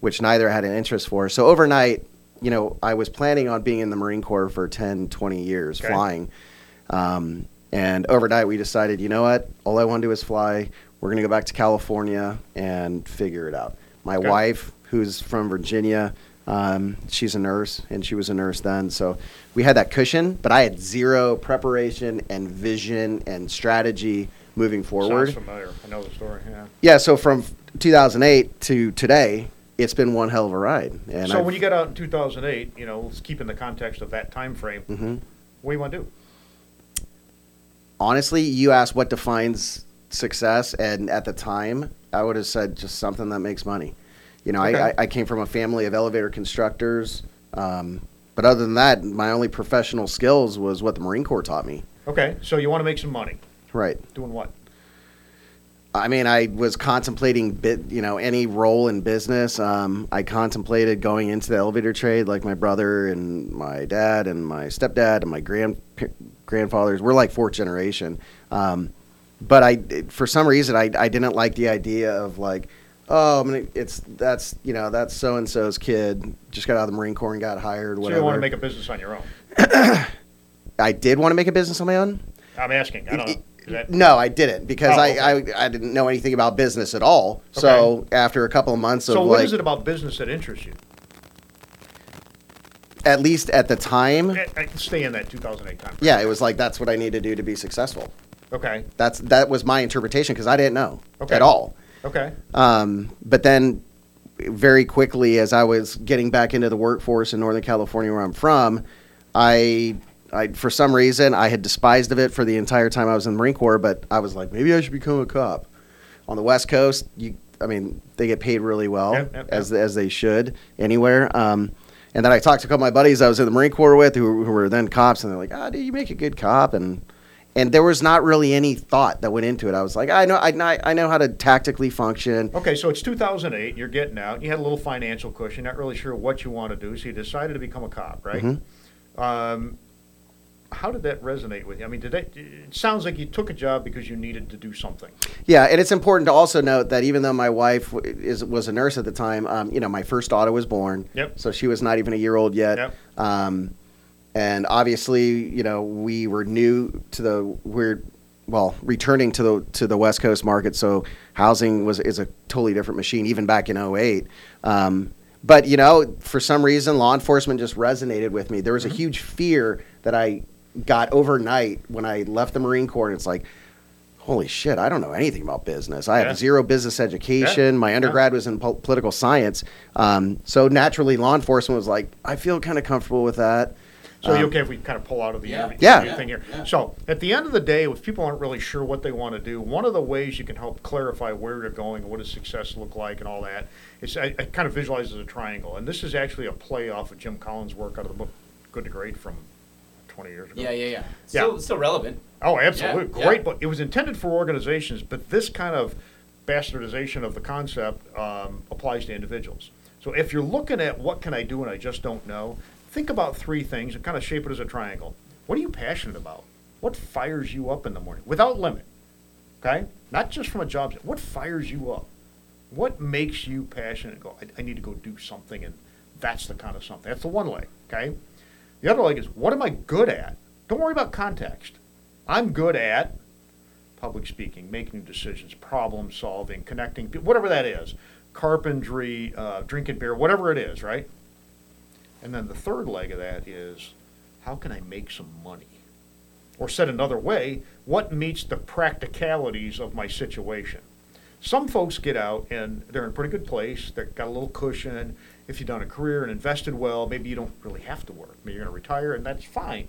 which neither I had an interest for. So overnight, you know, I was planning on being in the Marine Corps for 10, 20 years Okay. flying. Um, and overnight, we decided, you know what? All I want to do is fly. We're going to go back to California and figure it out. My Okay. wife, who's from Virginia, um, she's a nurse, and she was a nurse then. So we had that cushion, but I had zero preparation and vision and strategy moving forward. Sounds familiar. I know the story. Yeah. Yeah, so from 2008 to today, it's been one hell of a ride. And so I've- when you got out in 2008, you know, let's keep in the context of that time frame. Mhm. What do you want to do? honestly, you asked what defines success, and at the time, I would have said just something that makes money. You know, Okay. I, I, came from a family of elevator constructors, um, but other than that, my only professional skills was what the Marine Corps taught me. Okay, so you want to make some money. Right. Doing what? I mean, I was contemplating bit, you know, any role in business. Um, I contemplated going into the elevator trade, like my brother and my dad and my stepdad and my grand grandfathers. We're like fourth generation. Um, but I, for some reason, I, I didn't like the idea of like, oh, I mean, it's that's you know that's so and so's kid just got out of the Marine Corps and got hired. So Whatever. you want to make a business on your own? [clears throat] I did want to make a business on my own. I'm asking. I don't. That, No, I didn't because Oh, I, okay. I I didn't know anything about business at all. So after a couple of months of so what like, is it about business that interests you? at least at the time, Eh, eh, Stay in that 2008 time. yeah, it was like that's what I need to do to be successful. Okay. That's that was my interpretation because I didn't know Okay. at all. Okay. Um, but then, very quickly, as I was getting back into the workforce in Northern California, where I'm from, I, I for some reason I had despised of it for the entire time I was in the Marine Corps. But I was like, maybe I should become a cop. On the West Coast, you, I mean, they get paid really well Yep, yep, as as they should anywhere. Um, And then I talked to a couple of my buddies I was in the Marine Corps with who, who were then cops, and they're like, "Ah, dude, you make a good cop." And and there was not really any thought that went into it. I was like, I know, I know, I know how to tactically function. Okay, so it's 2008. You're getting out. You had a little financial cushion. Not really sure what you want to do, so you decided to become a cop, right? Mhm. Um, how did that resonate with you? I mean, did that, it sounds like you took a job because you needed to do something. Yeah, and it's important to also note that even though my wife is was a nurse at the time, um, you know, my first daughter was born. Yep. So she was not even a year old yet. Yep. Um, and obviously, you know, we were new to the we're well returning to the to the West Coast market, so housing was is a totally different machine even back in 08. Um, but you know, for some reason, law enforcement just resonated with me. There was a huge fear that I got overnight when I left the Marine Corps. And it's like, holy shit, I don't know anything about business. I Yeah. have zero business education. My Yeah. undergrad was in po- political science. Um, so naturally, law enforcement was like, I feel kind of comfortable with that. So you Um, okay if we kind of pull out of the Yeah. interview Yeah. interview thing here? Yeah. So at the end of the day, if people aren't really sure what they want to do, one of the ways you can help clarify where you're going, and what does success look like, and all that, is I, I kind of visualize as a triangle. And this is actually a play off of Jim Collins' work out of the book Good to Great from 20 years ago. Yeah, yeah, yeah. Still, still relevant. Oh, absolutely. Yeah, Great yeah. book. It was intended for organizations, but this kind of bastardization of the concept um, applies to individuals. So if you're looking at what can I do and I just don't know, think about three things and kind of shape it as a triangle. What are you passionate about? What fires you up in the morning without limit? Okay? Not just from a job. What fires you up? What makes you passionate? Go, I, I need to go do something, and that's the kind of something. That's the one leg. Okay? The other leg is what am I good at? Don't worry about context. I'm good at public speaking, making decisions, problem solving, connecting, whatever that is, carpentry, uh, drinking beer, whatever it is, right? And then the third leg of that is how can I make some money? Or said another way, what meets the practicalities of my situation? Some folks get out and they're in a pretty good place. They've got a little cushion. If you've done a career and invested well, maybe you don't really have to work. Maybe you're going to retire, and that's fine.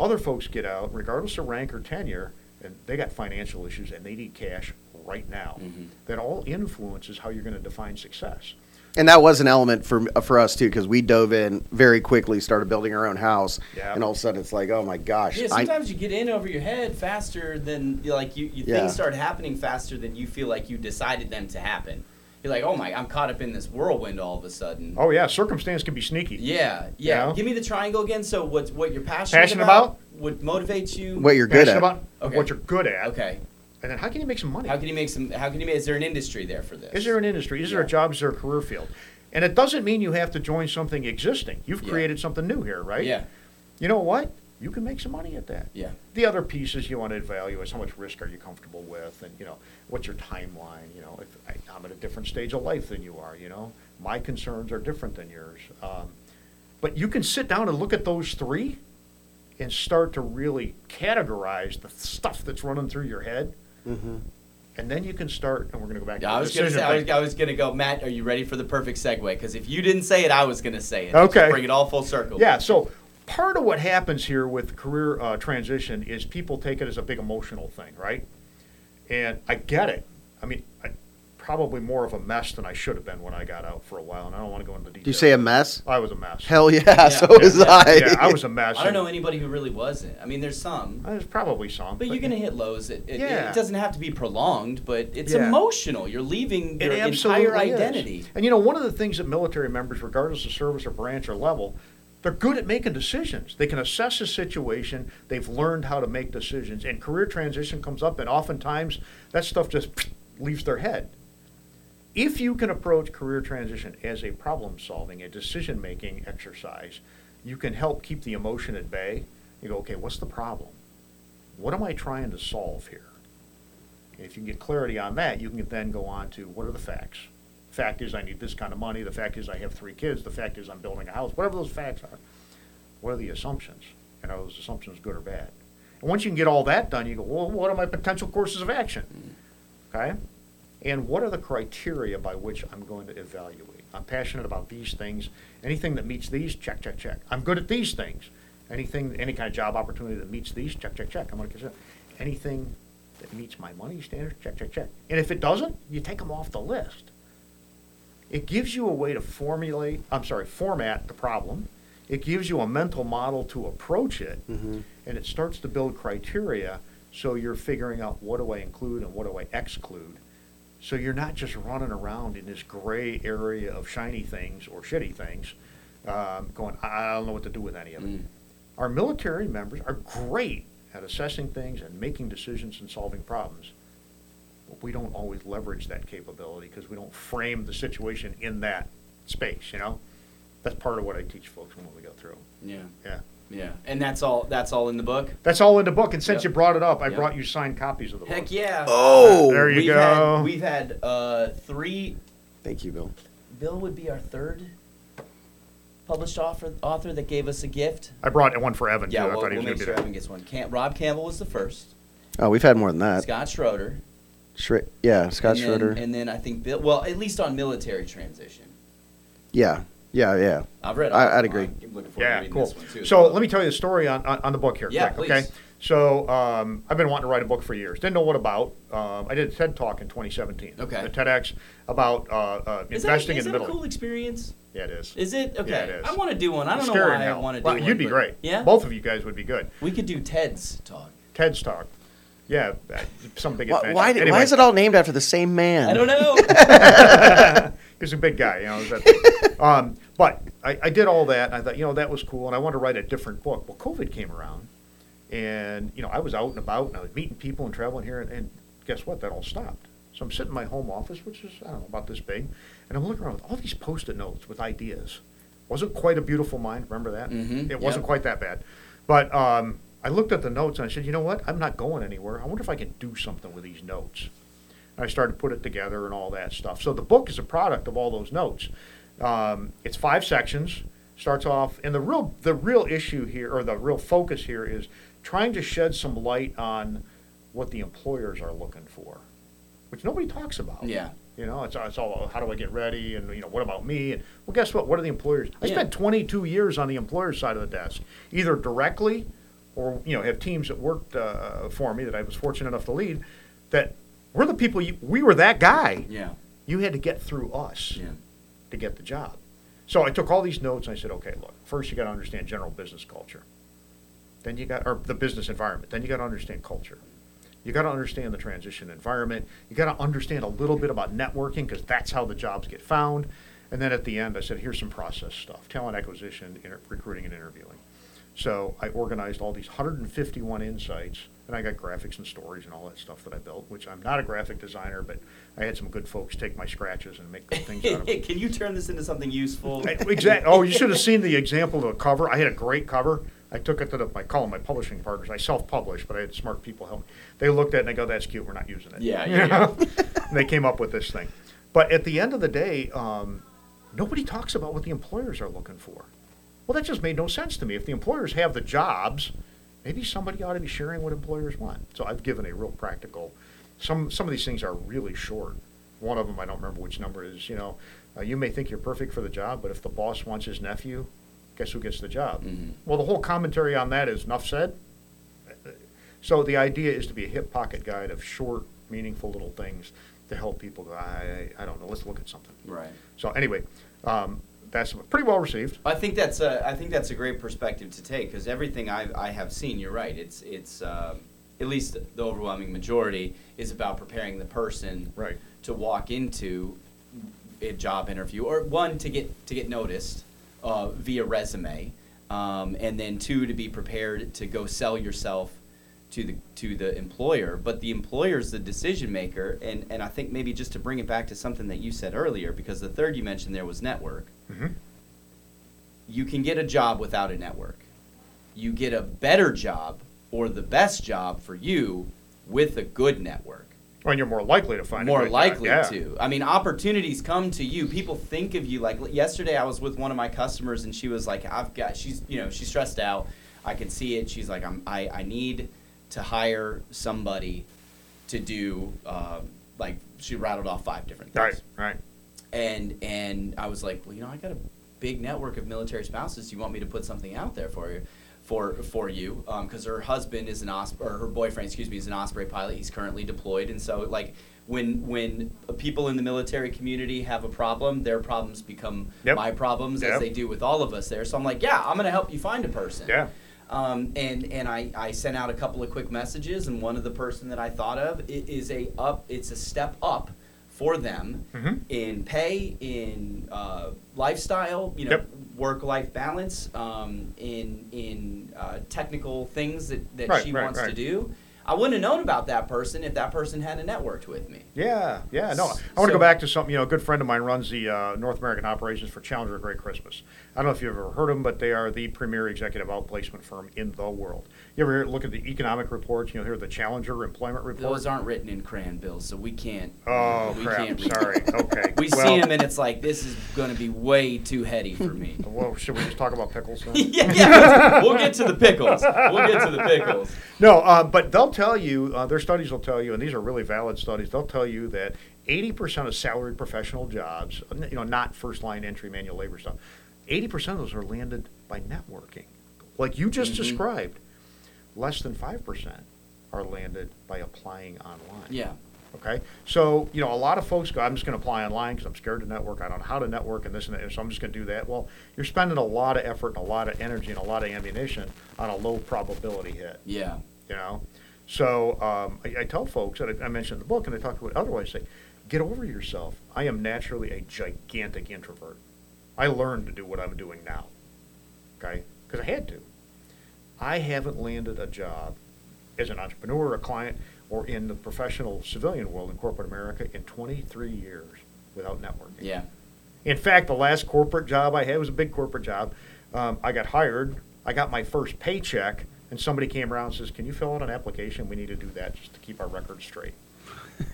Other folks get out, regardless of rank or tenure, and they got financial issues and they need cash right now. Mm-hmm. That all influences how you're going to define success. And that was an element for for us too, because we dove in very quickly, started building our own house, Yeah. and all of a sudden it's like, oh my gosh, Yeah, I- sometimes you get in over your head faster than like you, you Yeah. things start happening faster than you feel like you decided them to happen. You're like, oh my, I'm caught up in this whirlwind all of a sudden. Oh yeah, circumstance can be sneaky. Yeah, yeah. Yeah. Give me the triangle again. So what what you're passionate, Passionate about? What motivates you? what you're good Passionate at. about Okay. what you're good at. Okay. And then how can you make some money? How can you make some? How can you make? Is there an industry there for this? Is there an industry? Is there a job? Is there a career field? And it doesn't mean you have to join something existing. You've Yeah. created something new here, right? Yeah. You know what? You can make some money at that. Yeah. The other pieces you want to evaluate is how much risk are you comfortable with, and you know what's your timeline. You know, if I, I'm at a different stage of life than you are. You know, my concerns are different than yours. Um, but you can sit down and look at those three, and start to really categorize the stuff that's running through your head, Mm-hmm. and then you can start. And we're going to go back. Yeah, to I was gonna say, I was, thing. I was gonna go, Matt. Are you ready for the perfect segue? Because if you didn't say it, I was gonna say it. Okay. Bring it all full circle. Yeah, so part of what happens here with career uh, transition is people take it as a big emotional thing, right? And I get it. I mean, I, probably more of a mess than I should have been when I got out for a while, and I don't want to go into detail. Do you say a mess? I was a mess. Hell yeah, so Yeah. was Yeah. I. yeah, I was a [laughs] mess. I don't know anybody who really wasn't. I mean, there's some, There's probably some, but you're gonna hit lows. It, it, Yeah. it doesn't have to be prolonged, but it's Yeah. emotional. You're leaving your absolutely entire is. identity. And you know, one of the things that military members, regardless of service or branch or level, they're good at making decisions. They can assess a situation. They've learned how to make decisions. And career transition comes up, and oftentimes that stuff just [sniffs] leaves their head. If you can approach career transition as a problem solving, a decision making exercise, you can help keep the emotion at bay. You go, okay, what's the problem? What am I trying to solve here? And if you can get clarity on that, you can then go on to what are the facts? Fact is, I need this kind of money. The fact is, I have three kids. The fact is, I'm building a house. Whatever those facts are, what are the assumptions? And are those assumptions good or bad? And once you can get all that done, you go, well, what are my potential courses of action? Mm. Okay? And what are the criteria by which I'm going to evaluate? I'm passionate about these things. Anything that meets these, check, check, check. I'm good at these things. Anything, any kind of job opportunity that meets these, check, check, check. I'm going to consider. Anything that meets my money standards, check, check, check. And if it doesn't, you take them off the list. It gives you a way to formulate, I'm sorry, format the problem. It gives you a mental model to approach it, Mm-hmm. and it starts to build criteria. So you're figuring out what do I include and what do I exclude. So you're not just running around in this gray area of shiny things or shitty things, um, going, I don't know what to do with any of it. Mm. Our military members are great at assessing things and making decisions and solving problems. But we don't always leverage that capability because we don't frame the situation in that space, you know? That's part of what I teach folks when we go through. Yeah. Yeah. Yeah. And that's all. That's all in the book. That's all in the book. And since Yep. you brought it up, I Yep. brought you signed copies of the book. Heck yeah. Oh, There you we've go. Had, we've had uh, three. Thank you, Bill. Bill would be our third published author, author that gave us a gift. I brought one for Evan, Yeah, too. I we'll, thought he we'll make sure there. Evan gets one. Cam- Rob Campbell was the first. Oh, we've had more than that. Scott Schroeder. Schra- yeah, Scott and then- Schroeder. And then I think Bill. Well, at least on military transition. yeah, yeah, yeah. I've read. I, I'd agree. I'm looking forward to Yeah, reading cool. this one too. So let me tell you the story on, on, on the book here, Yeah, quick, okay? So um, I've been wanting to write a book for years. Didn't know what about. Um, I did a TED talk in 2017. Okay. A TEDx about uh, uh, Is that, investing is in that the a cool experience? Yeah, it is. Is it okay? Yeah, it is. I want to do one. I don't It's know why in I want to do Well, one. You'd be great. Yeah. Both of you guys would be good. We could do Ted's talk. TED's talk. Yeah, uh, some big Why, adventure. why, did- Anyway, why is it all named after the same man? I don't know. [laughs] [laughs] He's a big guy, you know. that- [laughs] um, but I, I did all that, and I thought, you know, that was cool, and I wanted to write a different book. Well, COVID came around, and you know, I was out and about, and I was meeting people and traveling here, and, and guess what? That all stopped. So I'm sitting in my home office, which is I don't know about this big, and I'm looking around with all these post-it notes with ideas. Wasn't quite a beautiful mind. Remember that? Mhm, It wasn't yep. quite that bad, but um, I looked at the notes and I said, you know what? I'm not going anywhere. I wonder if I can do something with these notes. I started to put it together and all that stuff. So the book is a product of all those notes. Um, it's five sections. Starts off, and the real the real issue here, or the real focus here, is trying to shed some light on what the employers are looking for, which nobody talks about. yeah. You know, it's, it's all how do I get ready, and you know, what about me? And well, guess what? What are the employers? I Yeah. spent 22 years on the employer side of the desk, either directly, or you know, have teams that worked uh, for me that I was fortunate enough to lead. That we're the people. You, we were that guy. Yeah. You had to get through us Yeah. to get the job. So I took all these notes and I said, okay, look, first you got to understand general business culture. Then you got, or the business environment. Then you got to understand culture. You got to understand the transition environment. You got to understand a little bit about networking because that's how the jobs get found. And then at the end, I said, here's some process stuff: talent acquisition, inter- recruiting, and interviewing. So I organized all these 151 insights, and I got graphics and stories and all that stuff that I built. Which I'm not a graphic designer, but I had some good folks take my scratches and make good things out of [laughs] them. Can you turn this into something useful? Exactly. Oh, you should have seen the example of a cover. I had a great cover. I took it to the, I call them my publishing partners. I self-published, but I had smart people help me. They looked at it and they go, "That's cute. We're not using it." Yeah, [laughs] yeah, yeah. and they came up with this thing. But at the end of the day, um, nobody talks about what the employers are looking for. Well, that just made no sense to me. If the employers have the jobs, maybe somebody ought to be sharing what employers want. So I've given a real practical. Some some of these things are really short. One of them, I don't remember which number is. You know, uh, you may think you're perfect for the job, but if the boss wants his nephew, guess who gets the job? Mhm. Well, the whole commentary on that is enough said. So the idea is to be a hip pocket guide of short, meaningful little things to help people go, I, I don't know, let's look at something. Right. So anyway, um, that's pretty well received. I think that's a I think that's a great perspective to take because everything I I have seen, you're right. It's it's um, at least the overwhelming majority is about preparing the person Right. to walk into a job interview or one to get to get noticed uh, via resume, um, and then two to be prepared to go sell yourself to the to the employer. But the employer is the decision maker, and and I think maybe just to bring it back to something that you said earlier, because the third you mentioned there was network hmm you can get a job without a network. You get a better job or the best job for you with a good network. Well, you're more likely to find a More likely Yeah. to. I mean, opportunities come to you. People think of you. Like yesterday, I was with one of my customers, and she was like, "I've got." She's, you know, she's stressed out. I can see it. She's like, "I'm. I, I need to hire somebody to do." Um, like she rattled off five different things Right, right. and and I was like, well, you know, I got a big network of military spouses. You want me to put something out there for you? for for you because her husband is an Os- or her boyfriend, excuse me, is an Osprey pilot. He's currently deployed, and so like when when people in the military community have a problem, their problems become Yep. my problems Yep. as they do with all of us there. So I'm like, yeah, I'm gonna help you find a person. Yeah. Um, and and I, I sent out a couple of quick messages, and one of the person that I thought of is a up. It's a step up for them Mhm. in pay, in uh, lifestyle, you know, Yep. work life balance, um, in in uh, technical things that, that Right, she right, wants to do. I wouldn't have known about that person if that person hadn't networked with me. Yeah, yeah, no. I want So- to go back to something. You know, a good friend of mine runs the uh, North American operations for Challenger Great Christmas. I don't know if you've ever heard of them, but they are the premier executive outplacement firm in the world. You ever hear, look at the economic reports? You know, hear the Challenger employment report. Those aren't written in crayon bills, so we can't. Oh we crap! Can't Sorry. Okay. [laughs] We well, see them and it's like this is going to be way too heady for me. [laughs] Well, should we just talk about pickles? Then? [laughs] yeah, yeah. We'll get to the pickles. We'll get to the pickles. No, uh, but they'll tell you, uh, their studies will tell you, and these are really valid studies, they'll tell you that 80% of salaried professional jobs, you know, not first line entry manual labor stuff, 80% of those are landed by networking. Like you just Mhm. described, less than 5% are landed by applying online. Yeah. Okay, so you know a lot of folks go, I'm just going to apply online because I'm scared to network. I don't know how to network and this and that, so I'm just going to do that. Well, you're spending a lot of effort and a lot of energy and a lot of ammunition on a low probability hit Yeah. you know. So um, I, I tell folks, and I, I mentioned in the book, and I talk about otherwise, say, get over yourself. I am naturally a gigantic introvert. I learned to do what I'm doing now, okay, because I had to. I haven't landed a job as an entrepreneur, a client, or in the professional civilian world in corporate America in 23 years without networking. Yeah. In fact, the last corporate job I had was a big corporate job. Um, I got hired. I got my first paycheck, and somebody came around and says, "Can you fill out an application? We need to do that just to keep our records straight."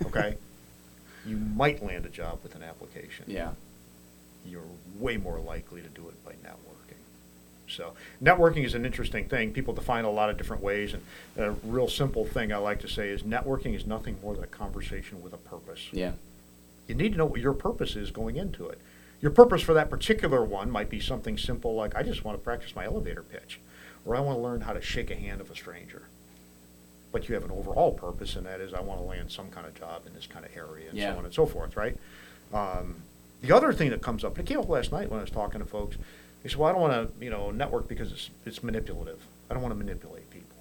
Okay. [laughs] you might land a job with an application. Yeah. You're way more likely to do it by networking. So, networking is an interesting thing. People define a lot of different ways, and a real simple thing I like to say is networking is nothing more than a conversation with a purpose Yeah. you need to know what your purpose is going into it. Your purpose for that particular one might be something simple like, I just want to practice my elevator pitch, or I want to learn how to shake a hand of a stranger. But you have an overall purpose, and that is, I want to land some kind of job in this kind of area, and Yeah. so on and so forth, right? Um, the other thing that comes up, and it came up last night when I was talking to folks, they said, well, I don't want to, you know, network because it's, it's manipulative. I don't want to manipulate people.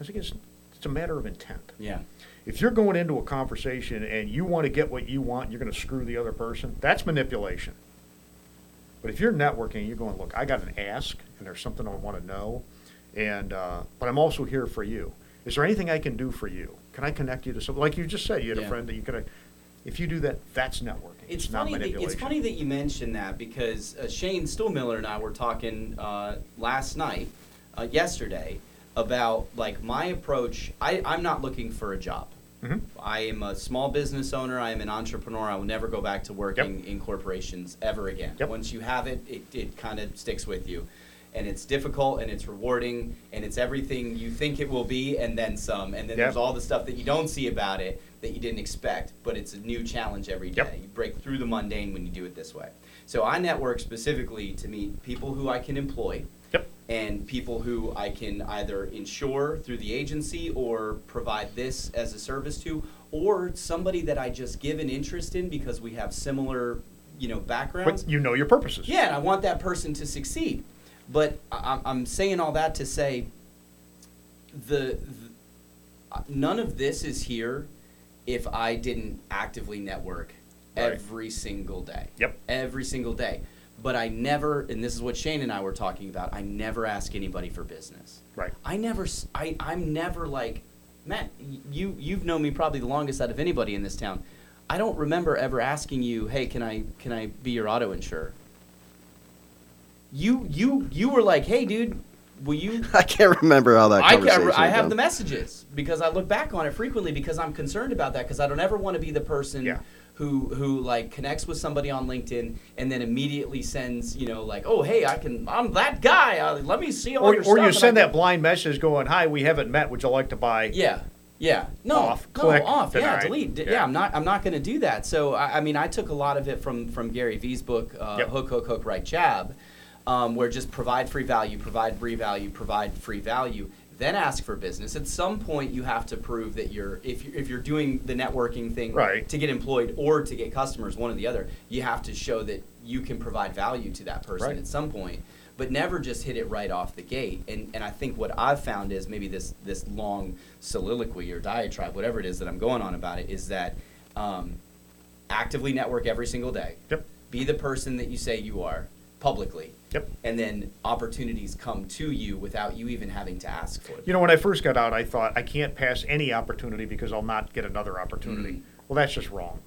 I think it's, it's a matter of intent Yeah. if you're going into a conversation and you want to get what you want, you're going to screw the other person. That's manipulation. But if you're networking, you're going, look, I got an ask, and there's something I want to know, and uh, but I'm also here for you. Is there anything I can do for you? Can I connect you to something? Like you just said, you had Yeah. a friend that you could. If you do that, that's networking. It's, funny. That, it's funny that you mentioned that because uh, Shane Stuhlmiller and I were talking uh, last night, uh, yesterday, about like my approach. I, I'm not looking for a job. Mhm. I am a small business owner. I am an entrepreneur. I will never go back to working in corporations ever again. Yep. Once you have it, it, it kind of sticks with you. And it's difficult and it's rewarding and it's everything you think it will be and then some. And then Yep. there's all the stuff that you don't see about it that you didn't expect, but it's a new challenge every day. Yep. You break through the mundane when you do it this way. So I network specifically to meet people who I can employ Yep. and people who I can either insure through the agency or provide this as a service to, or somebody that I just give an interest in because we have similar, you know, backgrounds. But you know your purposes. Yeah, and I want that person to succeed. But I, I'm- I'm saying all that to say, the, the uh, none of this is here if I didn't actively network Right. every single day. Yep. Every single day. But I never, and this is what Shane and I were talking about. I never ask anybody for business. Right. I never, I I'm never like, Matt, you, you've known me probably the longest out of anybody in this town. I don't remember ever asking you, hey, can I, can I be your auto insurer? You, you, you were like, hey, dude, will you? [laughs] I can't remember how that I, conversation can, I have the messages because I look back on it frequently because I'm concerned about that because I don't ever want to be the person Yeah. who who like connects with somebody on LinkedIn and then immediately sends you know like oh hey I can I'm that guy uh, let me see all Or, your or you send that blind message going, "Hi, we haven't met. Would you like to buy?" yeah yeah no Off, no click, off yeah delete D- yeah. Yeah. I'm not I'm not going to do that so I, I mean I took a lot of it from from Gary Vee's book uh, Yep. Hook Hook Hook Right Jab um, where just provide free value, provide free value, provide free value, then ask for business. At some point, you have to prove that you're if you're, if you're doing the networking thing Right. to get employed or to get customers, one or the other. You have to show that you can provide value to that person Right. at some point, but never just hit it right off the gate. And and I think what I've found is maybe this this long soliloquy or diatribe, whatever it is that I'm going on about it, is that um, actively network every single day. Yep. Be the person that you say you are publicly. Yep. And then opportunities come to you without you even having to ask for it. You know, when I first got out, I thought I can't pass any opportunity because I'll not get another opportunity. Mm. Well, that's just wrong.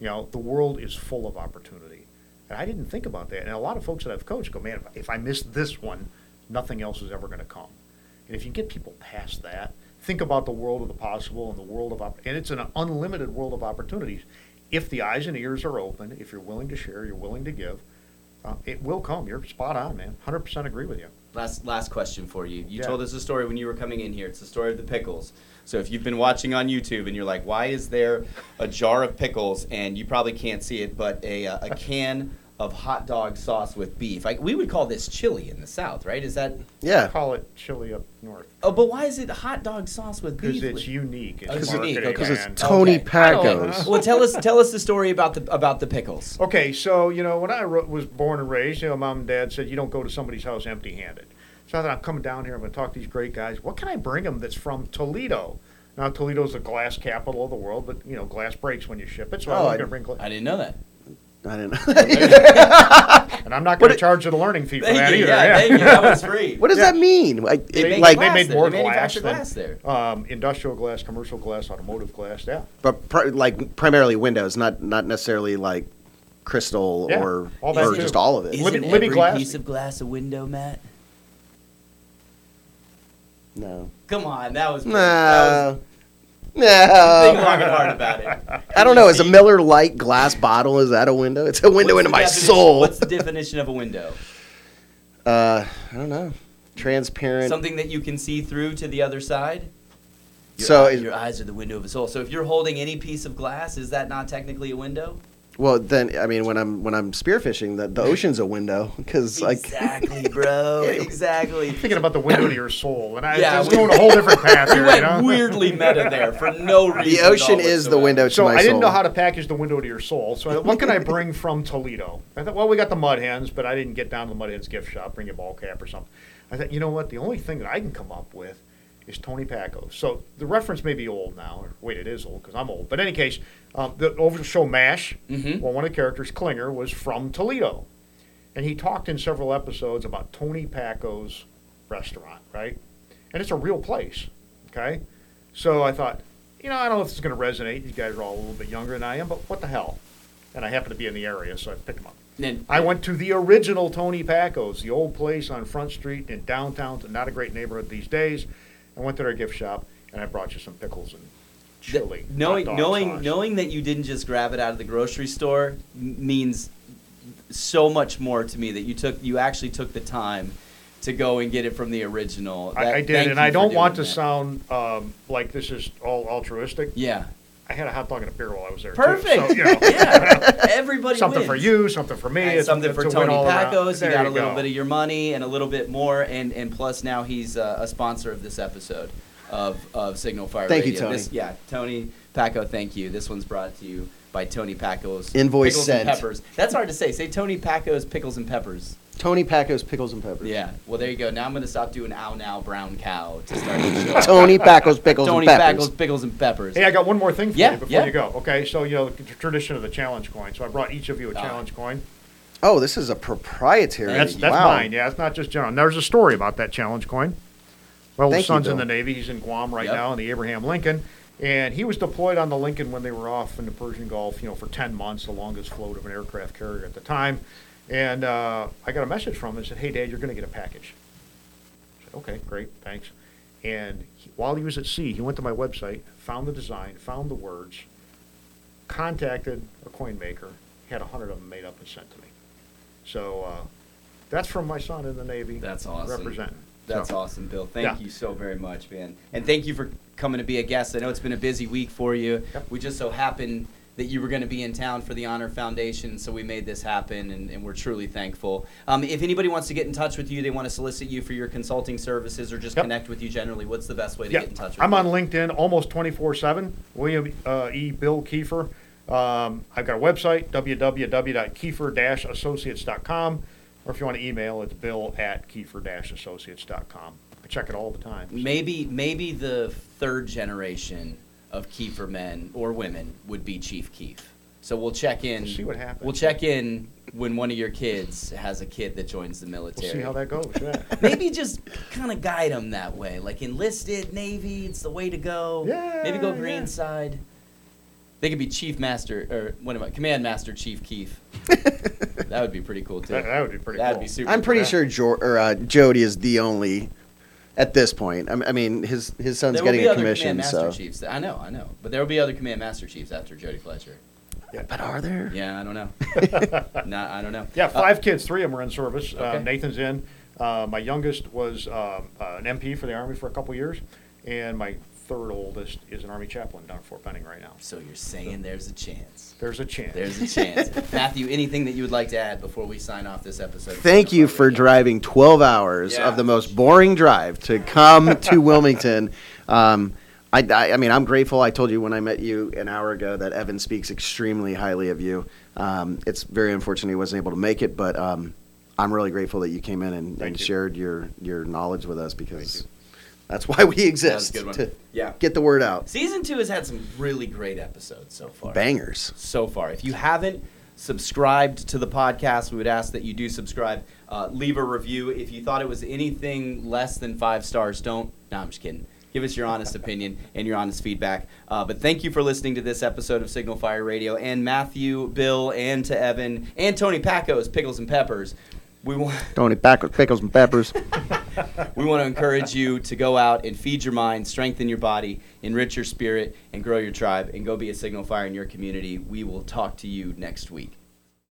You know, the world is full of opportunity. And I didn't think about that. And a lot of folks that I've coached go, man, if- I miss this one, nothing else is ever going to come. And if you get people past that, think about the world of the possible and the world of, opp- and it's an unlimited world of opportunities. If the eyes and ears are open, if you're willing to share, you're willing to give, uh, it will come. You're spot on, man. 100% agree with you. Last last question for you. You Yeah. told us a story when you were coming in here. It's the story of the pickles. So if you've been watching on YouTube and you're like, why is there a jar of pickles? And you probably can't see it, but a, uh, a [laughs] can of hot dog sauce with beef. Like we would call this chili in the South, right? Is that? Yeah. Call it chili up north. Oh, but why is it hot dog sauce with beef? Because it's unique. It's Oh, it's unique, marketing, okay. 'Cause it's. Tony Okay. Packo's. Well, tell us tell us the story about the about the pickles. Okay, so you know when I ro- was born and raised, you know, mom and dad said you don't go to somebody's house empty-handed. So I thought I'm coming down here. I'm going to talk to these great guys. What can I bring them that's from Toledo? Now Toledo's the glass capital of the world, but you know glass breaks when you ship it. So Oh, I'm going to bring glass, I didn't know that. I didn't know. and I'm not going to charge you the learning fee for Thank that you. either. Yeah, thank you. That was free. [laughs] what does Yeah. that mean? Like, They it- make like, they made more They glass glass than- there. Um, industrial glass, commercial glass, automotive glass. Yeah, but pr- like primarily windows, not not necessarily like crystal Yeah, or all that or too. just all of it. Libbey- Isn't Libbey every glass- piece of glass a window, Matt? No. Come on, that was that was No. think long and hard about it. I don't know. Is a Miller Lite glass bottle is that a window? It's a window What's into the my definition- soul. What's the definition of a window? Uh, I don't know. Transparent. Something that you can see through to the other side. Your, So eye- your eyes are the window of a soul. So if you're holding any piece of glass, is that not technically a window? Well, then I mean, when I'm when I'm spearfishing, the, the ocean's a window because like exactly, bro. [laughs] Exactly. thinking about the window to your soul, and I Yeah, was we- going a whole different path [laughs] We here. went you know? weirdly meta there for no reason. the ocean all is the whatsoever. window to So my I didn't soul. know how to package the window to your soul. So I what can I bring [laughs] from Toledo? I thought, well, we got the Mud Hens, but I didn't get down to the Mud Hens gift shop, bring a ball cap or something. I thought, you know what? The only thing that I can come up with is Tony Packo. So the reference may be old now. Or, wait, it is old because I'm old. But in any case, um, the over the show MASH, Mhm. well, one of the characters, Klinger, was from Toledo. And he talked in several episodes about Tony Packo's restaurant, right? And it's a real place, okay? So I thought, you know, I don't know if this is going to resonate. These guys are all a little bit younger than I am, but what the hell? And I happen to be in the area, so I picked them up. And- I went to the original Tony Packo's, the old place on Front Street in downtown, not a great neighborhood these days. I went to their gift shop and I brought you some pickles and chili. knowing knowing sauce. knowing that you didn't just grab it out of the grocery store means so much more to me that you took you actually took the time to go and get it from the original. I, That- I did, and I don't want to that. sound um, like this is all altruistic. yeah I had a hot dog and a beer while I was there. perfect. Too, so, you know, [laughs] yeah, everybody something wins. for you, something for me, And it's- something it's for a Tony all around. Packo's. You got a little go. bit of your money and a little bit more, and and plus now he's uh, a sponsor of this episode of of Signal Fire Thank you, Tony. This, yeah, Tony Packo. Thank you. This one's brought to you by Tony Packo's Invoice Pickles sent. and Peppers. That's hard to say. Say Tony Packo's Pickles and Peppers. Tony Packo's pickles and peppers. Yeah. Well, there you go. Now I'm gonna stop doing ow now brown cow to start the [laughs] show. Tony Packo's pickles Tony and peppers. Packo's Pickles and Peppers. Hey, I got one more thing for Yeah, you before yeah. you go. Okay, so you know the tradition of the challenge coin. So I brought each of you a challenge coin. Oh, this is a proprietary. That's that's wow. mine. Yeah, it's not just general. And there's a story about that challenge coin. Well, Thank his you, son's in Bill. the Navy. He's in Guam right Yep. now in the Abraham Lincoln, and he was deployed on the Lincoln when they were off in the Persian Gulf. You know, for ten months, the longest float of an aircraft carrier at the time. And uh, I got a message from him and said, "Hey, Dad, you're going to get a package." I said, "Okay, great, thanks." And he, while he was at sea, he went to my website, found the design, found the words, contacted a coin maker, had a hundred of them made up and sent to me. So uh, that's from my son in the Navy. That's awesome. Representing. That's So, awesome, Bill. Thank Yeah. you so very much, man. And thank you for coming to be a guest. I know it's been a busy week for you. Yep. We just so happen that you were going to be in town for the Honor Foundation, so we made this happen, and, and we're truly thankful. Um, if anybody wants to get in touch with you, they want to solicit you for your consulting services or just Yep. connect with you generally, what's the best way to Yeah, get in touch with you? I'm on LinkedIn almost 24/7. William uh, E. Bill Kiefer. Um, I've got a website www.kiefer-associates.com, or if you want to email, it's bill at kiefer-associates.com. I check it all the time. Maybe maybe the third generation of Kiefer men or women would be Chief Keef. So we'll check in. We'll see what happens. We'll check in when one of your kids has a kid that joins the military. We'll see how that goes. Yeah. [laughs] Maybe just kind of guide them that way, like enlisted Navy. It's the way to go. Yeah, Maybe go yeah. green side. They could be Chief Master or what am I? Command Master Chief Keef. [laughs] that would be pretty cool too. That, that would be pretty That'd cool. be super. I'm pretty cool. sure jo- or, uh, Jody is the only at this point. I mean, his his son's There will getting be a other commission, Command Master so. Chiefs. I know, I know, but there will be other Command Master Chiefs after Jody Fletcher. Yeah. But are there? Yeah, I don't know. [laughs] Not, I don't know. Yeah, Uh, five kids. Three of them are in service. Okay. Uh, Nathan's in. Uh, my youngest was um, uh, an MP for the Army for a couple years, and my third oldest is an Army chaplain down at Fort Benning right now. so you're saying there's a chance. There's a chance. There's a chance. [laughs] Matthew, anything that you would like to add before we sign off this episode? Thank you for Radio? driving 12 hours Yeah. of the most boring drive to come to [laughs] Wilmington. Um, I, I, I mean, I'm grateful. I told you when I met you an hour ago that Evan speaks extremely highly of you. Um, it's very unfortunate he wasn't able to make it, but um, I'm really grateful that you came in and, and you. shared your, your knowledge with us Thank because you. That's why we That was a exist good one. to Yeah. get the word out. Season two has had some really great episodes so far. Bangers. so far. If you haven't subscribed to the podcast, we would ask that you do subscribe. Uh, leave a review. If you thought it was anything less than five stars, don't. No, I'm just kidding. Give us your honest opinion and your honest feedback. Uh, but thank you for listening to this episode of Signal Fire Radio. And Matthew, Bill, and to Evan, and Tony Packo's, Pickles and Peppers. We want. Tony, back with pickles and peppers. [laughs] We want to encourage you to go out and feed your mind, strengthen your body, enrich your spirit, and grow your tribe, and go be a signal fire in your community. We will talk to you next week.